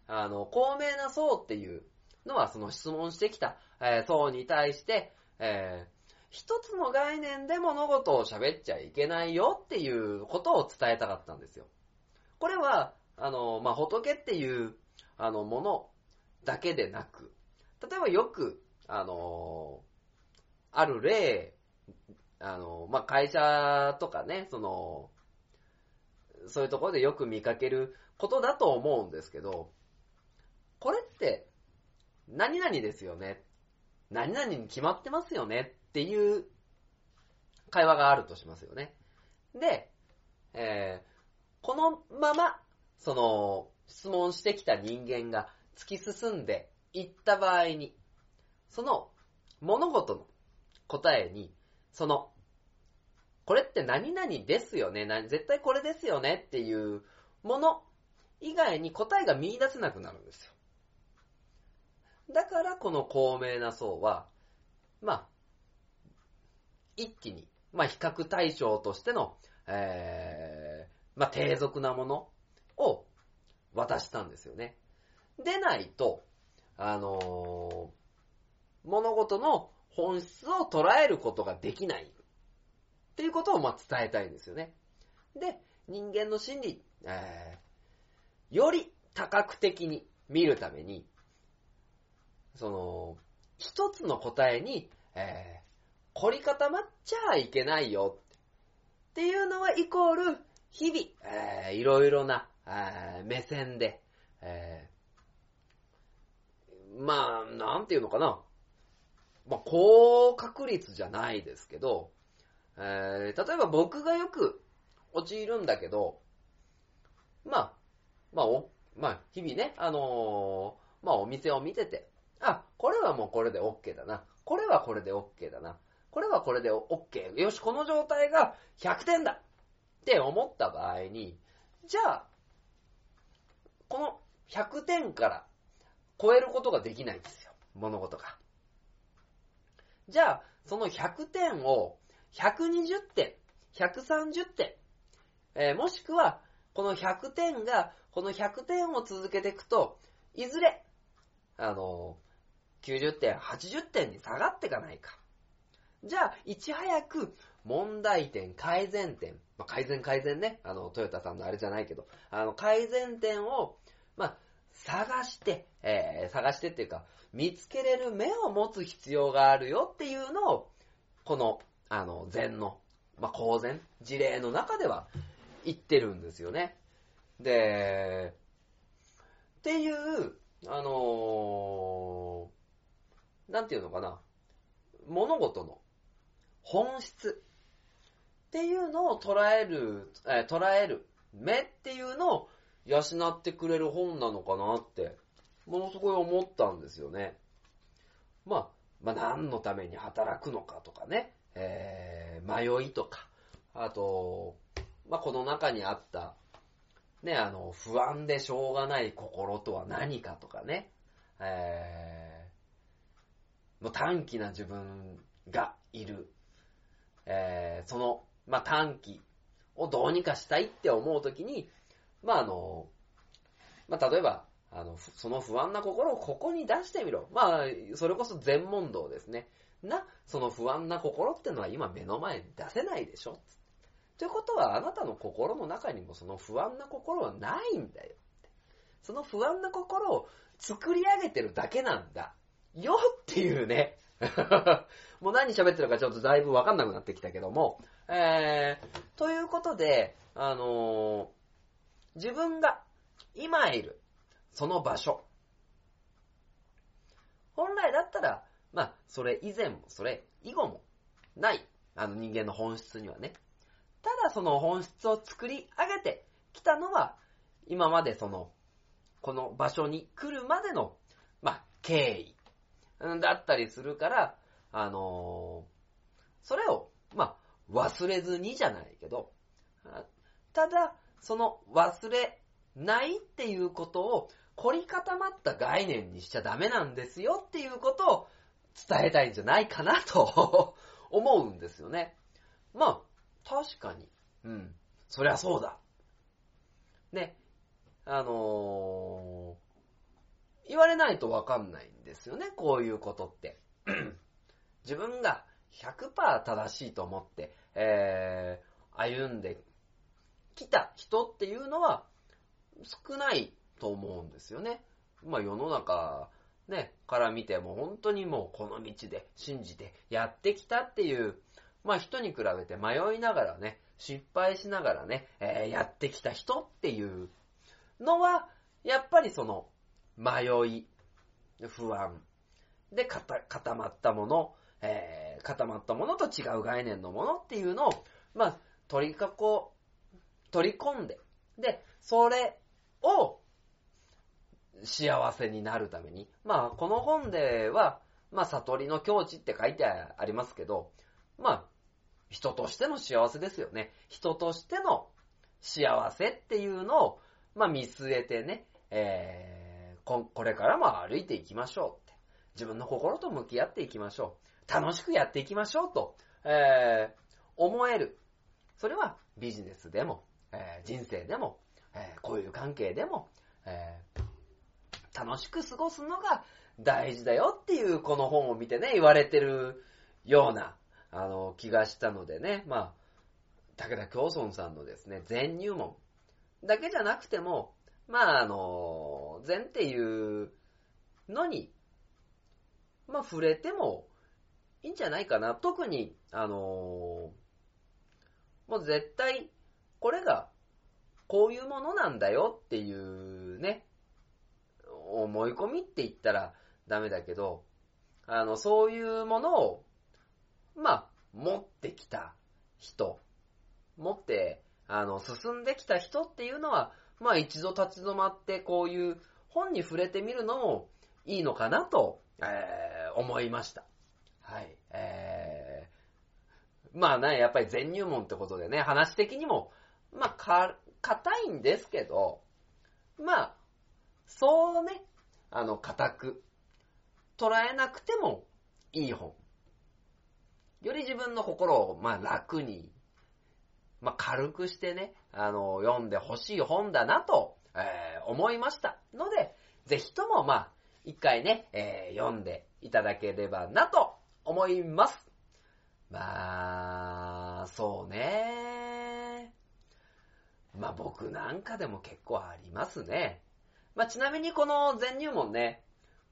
あの、公明な層っていうのは、その質問してきた、えー、層に対して、えー、一つの概念で物事を喋っちゃいけないよっていうことを伝えたかったんですよ。これは、あの、まあ、仏っていう、あの、ものだけでなく、例えばよく、あのある例、あのまあ、会社とかね、その、そういうところでよく見かけることだと思うんですけど、これって、何々ですよね。何々に決まってますよねっていう会話があるとしますよね。で、えー、このまま、その、質問してきた人間が突き進んで言った場合に、その物事の答えに、その、これって何々ですよね、絶対これですよねっていうもの以外に答えが見出せなくなるんですよ。だからこの高名な層は、まあ、一気に、まあ比較対象としての、えー、まあ低俗なものを渡したんですよね。でないと、あのー、物事の本質を捉えることができない。っていうことをま伝えたいんですよね。で、人間の心理、えー、より多角的に見るために、その、一つの答えに、えー、凝り固まっちゃいけないよ。っていうのはイコール、日々、えー、いろいろな、えー、目線で、えまあ、なんていうのかな。まあ、高確率じゃないですけど、えー、例えば僕がよく陥るんだけど、まあ、まあ、お、まあ、日々ね、あのー、まあ、お店を見てて、あ、これはもうこれで OK だな。これはこれで OK だな。これはこれで OK。よし、この状態が100点だって思った場合に、じゃあ、この100点から超えることができないんですよ。物事が。じゃあ、その100点を120点、130点、えー、もしくは、この100点が、この100点を続けていくと、いずれ、あのー、90点、80点に下がっていかないか。じゃあ、いち早く、問題点、改善点、まあ、改善改善ね、あの、トヨタさんのあれじゃないけど、あの、改善点を、探して、えー探してっていうか、見つけれる目を持つ必要があるよっていうのを、この、あの、禅の、まあ、公禅、事例の中では言ってるんですよね。で、っていう、あのーなんていうのかな、物事の本質っていうのを捉える、えー捉える目っていうのを養ってくれる本なのかなって、ものすごい思ったんですよね。まあ、まあ何のために働くのかとかね、えー迷いとか、あと、まあこの中にあった、ね、あの、不安でしょうがない心とは何かとかね、えーもう短気な自分がいる。えーその、まあ、短気をどうにかしたいって思うときに、まあ、あの、まあ、例えば、あの、その不安な心をここに出してみろ。まあ、それこそ全問答ですね。な、その不安な心ってのは今目の前に出せないでしょ。ということは、あなたの心の中にもその不安な心はないんだよ。その不安な心を作り上げてるだけなんだ。よっていうね。[laughs] もう何喋ってるかちょっとだいぶわかんなくなってきたけども。えー、ということで、あのー自分が今いるその場所。本来だったら、まあ、それ以前もそれ以後もない、あの人間の本質にはね。ただその本質を作り上げてきたのは、今までその、この場所に来るまでの、まあ、経緯だったりするから、あのーそれを、まあ、忘れずにじゃないけど、ただ、その忘れないっていうことを凝り固まった概念にしちゃダメなんですよっていうことを伝えたいんじゃないかなと思うんですよね。まあ、確かに。うん。そりゃそうだ。ね。あのー言われないとわかんないんですよね、こういうことって。[clears throat] 自分が100%正しいと思って、えー、歩んできた人っていうのは少ないと思うんですよね。まあ世の中、ね、から見ても本当にもうこの道で信じてやってきたっていう、まあ人に比べて迷いながらね、失敗しながらね、えーやってきた人っていうのは、やっぱりその迷い、不安で固固まったもの、えー固まったものと違う概念のものっていうのを、まあ、取り囲、取り込んで、で、それを幸せになるために、まあ、この本では、まあ、悟りの境地って書いてありますけど、まあ、人としての幸せですよね。人としての幸せっていうのを、まあ、見据えてね、えーこ、これからも歩いていきましょうって。自分の心と向き合っていきましょう。楽しくやっていきましょうと、えー思える。それはビジネスでも、えー人生でも、えーこういう関係でも、えー楽しく過ごすのが大事だよっていうこの本を見てね、言われてるような、あの、気がしたのでね、まあ、武田京村さんのですね、全入門だけじゃなくても、まあ、あの、禅っていうのに、まあ、触れてもいいんじゃないかな。特に、あの、もう絶対、これが、こういうものなんだよっていうね、思い込みって言ったらダメだけど、あの、そういうものを、まあ、持ってきた人、持って、あの、進んできた人っていうのは、まあ一度立ち止まってこういう本に触れてみるのもいいのかなと、えー思いました。はい。えーまあね、やっぱり全入門ってことでね、話的にも、まあ、か、硬いんですけど、まあ、そうね、あの、硬く、捉えなくてもいい本。より自分の心を、まあ、楽に、まあ、軽くしてね、あの、読んでほしい本だなと、えー思いました。ので、ぜひとも、まあ、一回ね、えー読んでいただければなと思います。まあ、そうね。まあ僕なんかでも結構ありますね。まあ、ちなみにこの全入門ね、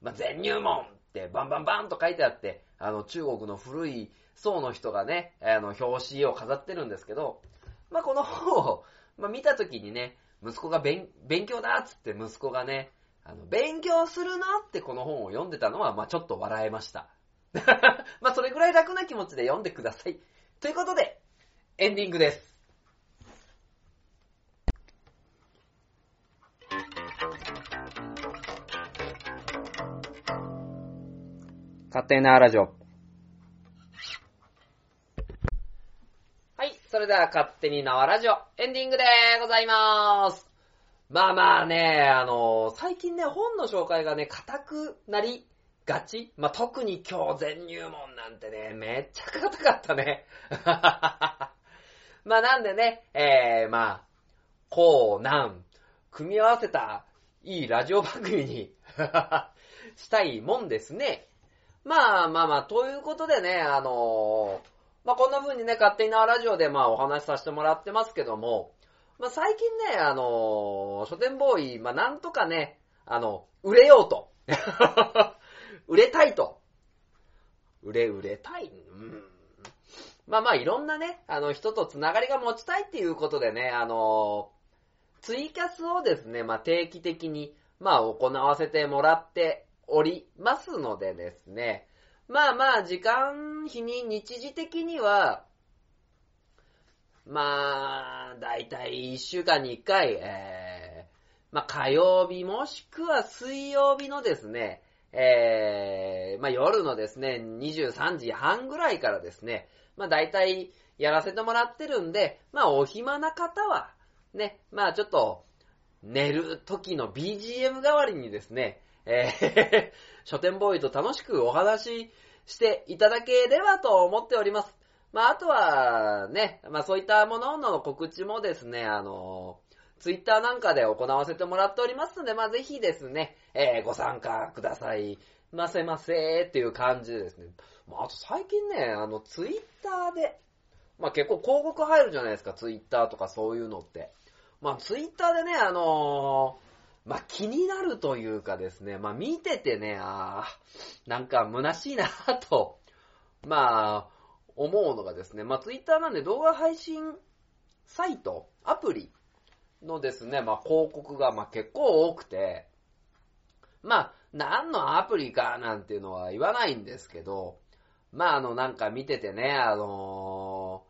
まあ、全入門ってバンバンバンと書いてあって、あの、中国の古い層の人がね、あの、表紙を飾ってるんですけど、まあ、この本を、まあ、見た時にね、息子が勉勉強だっつって息子がね、あの、勉強するなってこの本を読んでたのは、まあ、ちょっと笑えました。[laughs] まあ、それぐらい楽な気持ちで読んでください。ということで、エンディングです。勝手なラジオ。はい、それでは勝手に縄ラジオ、エンディングでございまーす。まあまあね、あの最近ね、本の紹介がね、硬くなりがちまあ特に今日全入門なんてね、めっちゃ硬かったね。[laughs] まあなんでね、えー、まあ、こう、なん、組み合わせたいいラジオ番組に [laughs] したいもんですね。まあまあまあ、ということでね、あのーまあこんな風にね、勝手になラジオでまあお話しさせてもらってますけども、まあ最近ね、あのー書店ボーイ、まあなんとかね、あの、売れようと。[laughs] 売れたいと。売れ、売れたい。うん。まあまあいろんなね、あの人とつながりが持ちたいっていうことでね、あのツイキャスをですね、まあ定期的に、まあ行わせてもらっておりますのでですね、まあまあ時間日に日時的には、まあ、だいたい1週間に1回、えー、まあ火曜日もしくは水曜日のですね、えー、まあ夜のですね、23時半ぐらいからですね、まあ大体やらせてもらってるんで、まあお暇な方は、ね、まあちょっと、寝る時の BGM 代わりにですね、えー、書店ボーイと楽しくお話ししていただければと思っております。まああとは、ね、まあそういったものの告知もですね、あの、ツイッターなんかで行わせてもらっておりますので、まあぜひですね、えーご参加くださいませませっていう感じでですね。まああと最近ね、あのツイッターで、まあ結構広告入るじゃないですか、ツイッターとかそういうのって。まあツイッターでね、あのーまあ気になるというかですね、まあ見ててね、あーなんか虚しいなと、[laughs] まあ思うのがですね、まあツイッターなんで動画配信サイト、アプリのですね、まあ広告がまあ結構多くて、まあ何のアプリかなんていうのは言わないんですけど、まああのなんか見ててね、あの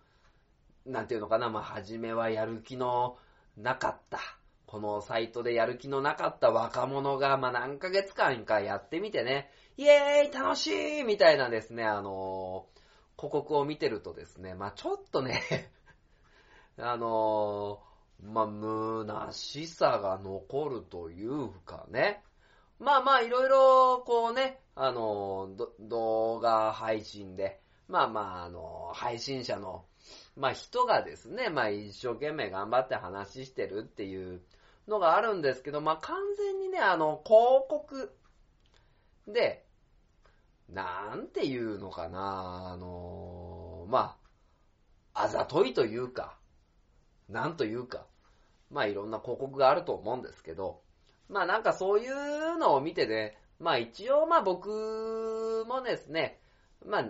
ーなんていうのかな、まあ初めはやる気のなかった。このサイトでやる気のなかった若者が、まあ何ヶ月間かやってみてね、イエーイ楽しいみたいなですね、あのー広告を見てるとですね、まあちょっとね、[laughs] あのーまあ、虚しさが残るというかね。まあまあ、いろいろ、こうね、あのー動画配信で、まあまあ、あのー配信者の、まあ人がですね、まあ一生懸命頑張って話してるっていうのがあるんですけど、まあ完全にね、あの、広告で、なんていうのかな、あのまあ、あざといというか、なんというか、まあいろんな広告があると思うんですけど、まあなんかそういうのを見てね、まあ一応まあ僕もですね、まあ、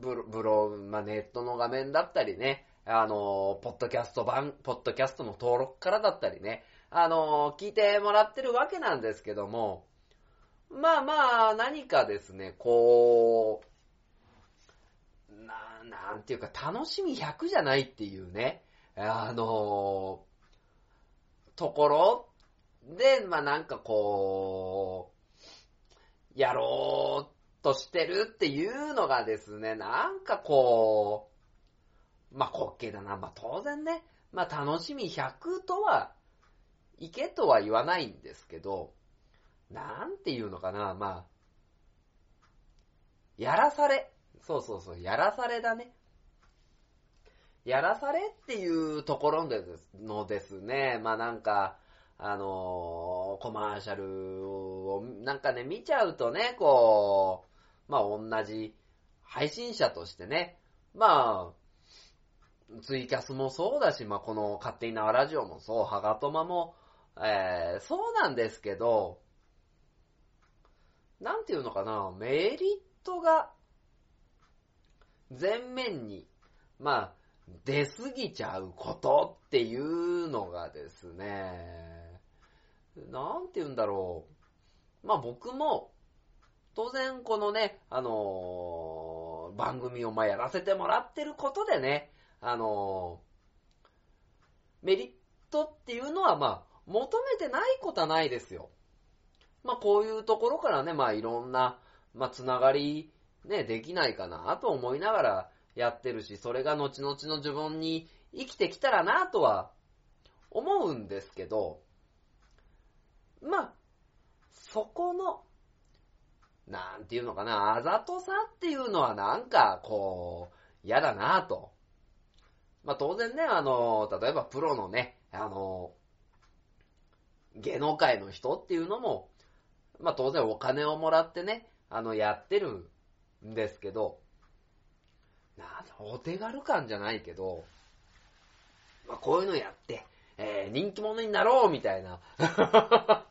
ブロ、ブロまあネットの画面だったりね、あの、ポッドキャスト版、ポッドキャストの登録からだったりね、あの、聞いてもらってるわけなんですけども、まあまあ、何かですね、こう、な、なんていうか、楽しみ100じゃないっていうね、あの、ところで、まあなんかこう、やろうとしてるっていうのがですね、なんかこう、まあ滑稽だな。まあ当然ね、まあ楽しみ100とは、いけとは言わないんですけど、なんていうのかな、まあ、やらされ。そうそうそう、やらされだね。やらされっていうところのですね、まあなんか、あのーコマーシャルをなんかね、見ちゃうとね、こう、まあ同じ配信者としてね、まあ、ツイキャスもそうだし、まあこの勝手に縄ラジオもそう、ハガトマもえー、そうなんですけど、なんていうのかな、メリットが、前面に、まあ、出過ぎちゃうことっていうのがですね、なんて言うんだろう。まあ僕も、当然このね、あのー番組をまあやらせてもらってることでね、あのーメリットっていうのはまあ求めてないことはないですよ。まあこういうところからね、まあいろんな、まあつながり、ね、できないかなと思いながらやってるし、それが後々の自分に生きてきたらなとは思うんですけど、まあ、そこの、なんていうのかな、あざとさっていうのはなんか、こう、嫌だなと。まあ当然ね、あの、例えばプロのね、あの、芸能界の人っていうのも、まあ当然お金をもらってね、あの、やってるんですけど、なんだお手軽感じゃないけど、まあこういうのやって、えー人気者になろうみたいな、[laughs]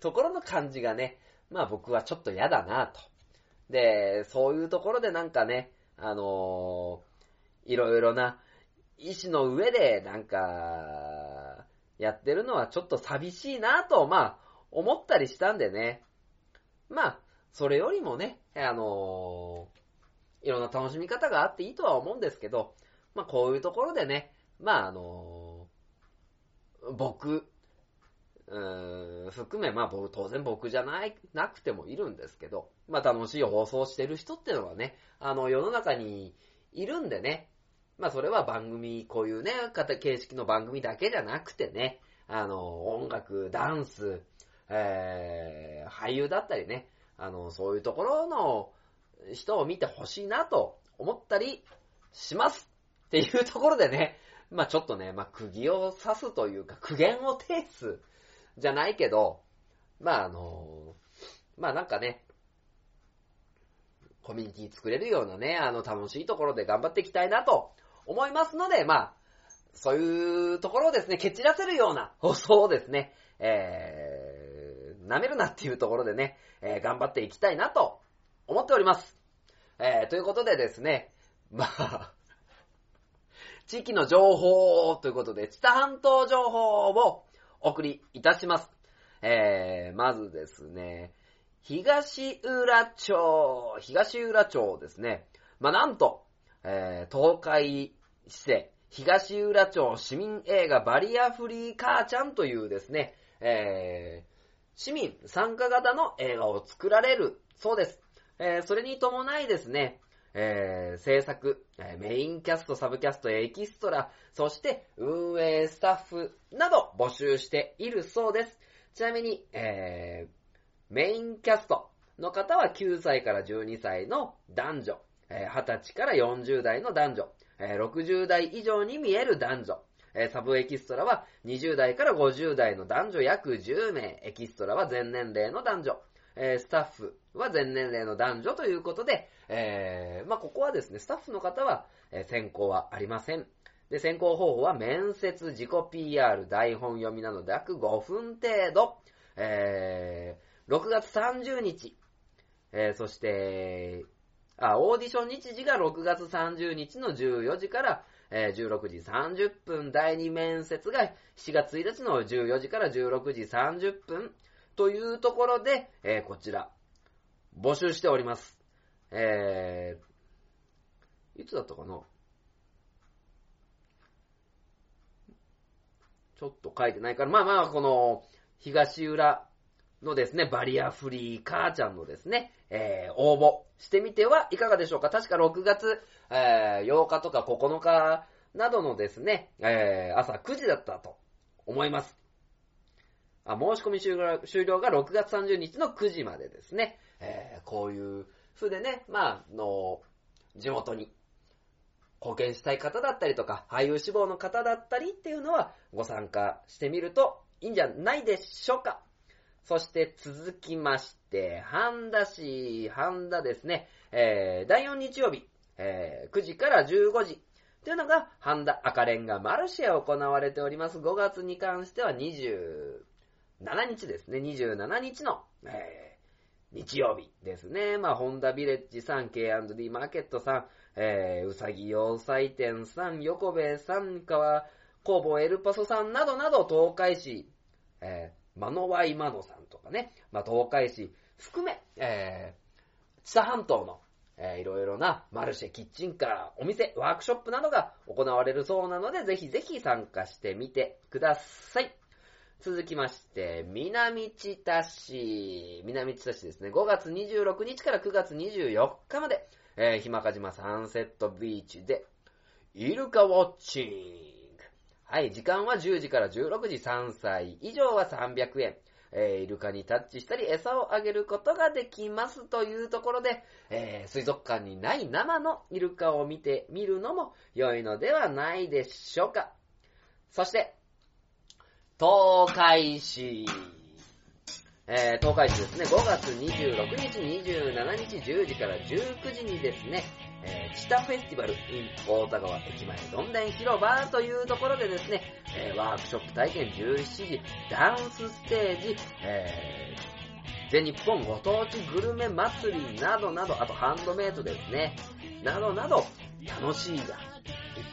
ところの感じがね、まあ僕はちょっと嫌だなと。で、そういうところでなんかね、あのーいろいろな意志の上でなんか、やってるのはちょっと寂しいなぁと、まあ、思ったりしたんでね。まあ、それよりもね、あのーいろんな楽しみ方があっていいとは思うんですけど、まあこういうところでね、まああのー僕、うん含め、まあ僕、当然僕じゃない、なくてもいるんですけど、まあ楽しい放送してる人っていうのはね、あの世の中にいるんでね、まあそれは番組、こういうね、形式の番組だけじゃなくてね、あの、音楽、ダンス、えー、俳優だったりね、あの、そういうところの人を見てほしいなと思ったりしますっていうところでね、まあちょっとね、まあ釘を刺すというか、苦言を呈すじゃないけど、まああの、まあなんかね、コミュニティ作れるようなね、あの楽しいところで頑張っていきたいなと思いますので、まあ、そういうところをですね、蹴散らせるような放送をですね、えー、舐めるなっていうところでね、えー頑張っていきたいなと思っております。えー、ということでですね、まあ、[laughs] 地域の情報ということで、知多半島情報をお送りいたします。えー、まずですね、東浦町、東浦町ですね。まあ、なんと、えー、東海市政、東浦町市民映画バリアフリー母ちゃんというですね、えー、市民参加型の映画を作られるそうです。えー、それに伴いですね、えー、制作、メインキャスト、サブキャスト、エキストラ、そして運営スタッフなど募集しているそうです。ちなみに、えー、メインキャストの方は9歳から12歳の男女、えー20歳から40代の男女、えー60代以上に見える男女、えサブエキストラは20代から50代の男女約10名、エキストラは全年齢の男女、えスタッフは全年齢の男女ということで、えまあ、ここはですね、スタッフの方は、え選考はありません。で、選考方法は面接、自己 PR、台本読みなどで約5分程度、えー、6月30日、えーそして、あ、オーディション日時が6月30日の14時から、えー16時30分、第2面接が7月1日の14時から16時30分というところで、えーこちら、募集しております。えー、いつだったかな？ちょっと書いてないから、まあまあ、この、東浦のですね、バリアフリー母ちゃんのですね、えー、応募してみてはいかがでしょうか確か6月、えー8日とか9日などのですね、えー朝9時だったと思います。あ、申し込み終了が6月30日の9時までですね、えーこういう風でね、ま、あの、地元に貢献したい方だったりとか、俳優志望の方だったりっていうのはご参加してみるといいんじゃないでしょうか。そして続きまして、半田市、半田ですね、えー、第4日曜日、えー9時から15時、というのが、半田赤レンガマルシェ行われております。5月に関しては27日ですね。27日の、えー、日曜日ですね。まあ、ホンダビレッジさん、K&D マーケットさん、えー、うさぎ洋祭店さん、横兵さん、川工房エルパソさんなどなど東海市、えー、マノワイマノさんとかね、まあ、東海市含め、えー、知多半島のえー、いろいろなマルシェ、キッチンカー、お店、ワークショップなどが行われるそうなので、ぜひぜひ参加してみてください。続きまして、南千田市。南千田市ですね。5月26日から9月24日まで、えー、ひまかじまサンセットビーチで、イルカウォッチン。はい、時間は10時から16時3歳以上は300円。えー、イルカにタッチしたり餌をあげることができますというところで、えー、水族館にない生のイルカを見てみるのも良いのではないでしょうか。そして、東海市。えー、東海市ですね、5月26日、27日、10時から19時にですね、えー、チタフェスティバル in 大田川駅前どんでん広場というところでですね、えー、ワークショップ体験17時、ダンスステージ、えー、全日本ご当地グルメ祭りなどなど、あとハンドメイドですね、などなど、楽しいがいっ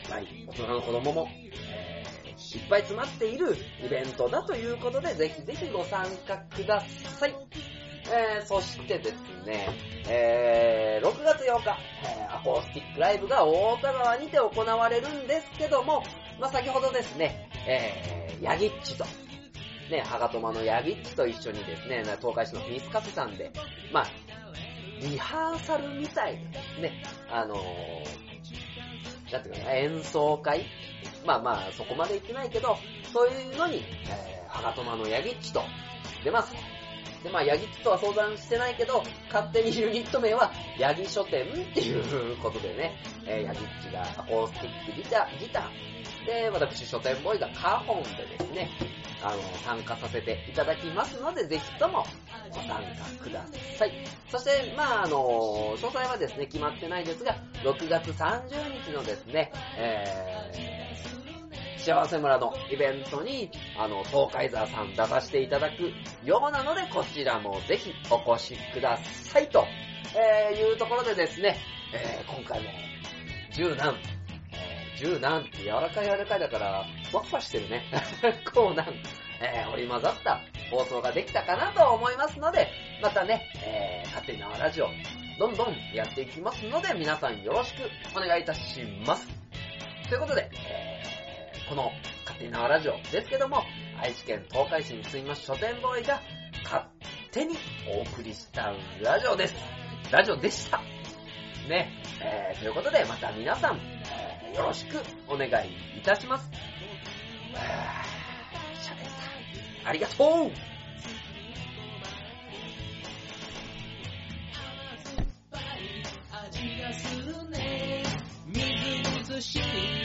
ぱい、大人の子供も、えー、いっぱい詰まっているイベントだということで、ぜひぜひご参加ください。えー、そしてですね、えー、6月8日、えー、アコースティックライブが大田川にて行われるんですけども、まあ、先ほどですね、えー、ヤギッチと、ね、ハガトマのヤギッチと一緒にですね、東海市のフィスカフェさんで、まあ、リハーサルみたいですね、あのー、なんていうかな、演奏会まあまあ、そこまで行ってないけど、そういうのに、えー、ハガトマのヤギッチと出ます。で、まあ、ヤギッとは相談してないけど、勝手にユニット名は、ヤギ書店っていうことでね、えー、ヤギッチがアコースティックギター、ギター、で、私書店ボーイがカホンでですね、あの、参加させていただきますので、ぜひともご参加ください。そして、まああの、詳細はですね、決まってないですが、6月30日のですね、えー幸せ村のイベントに、あの、東海沢さん出させていただくようなので、こちらもぜひお越しくださいと、えー、いうところでですね、えー、今回も、十何、えー、十何って柔らかい柔らかいだから、ふわふわしてるね。[laughs] こうなん、えー、織り混ざった放送ができたかなと思いますので、またね、えー、勝手に縄ラジオ、どんどんやっていきますので、皆さんよろしくお願いいたします。ということで、えーこの勝手に縄ラジオですけども、愛知県東海市に住みます書店ボーイが勝手にお送りしたラジオです。ラジオでした。ね、えー、ということでま be 皆さん、えー、よろしくお願いいたします。喋った。ありがとう味がするねみずみずしい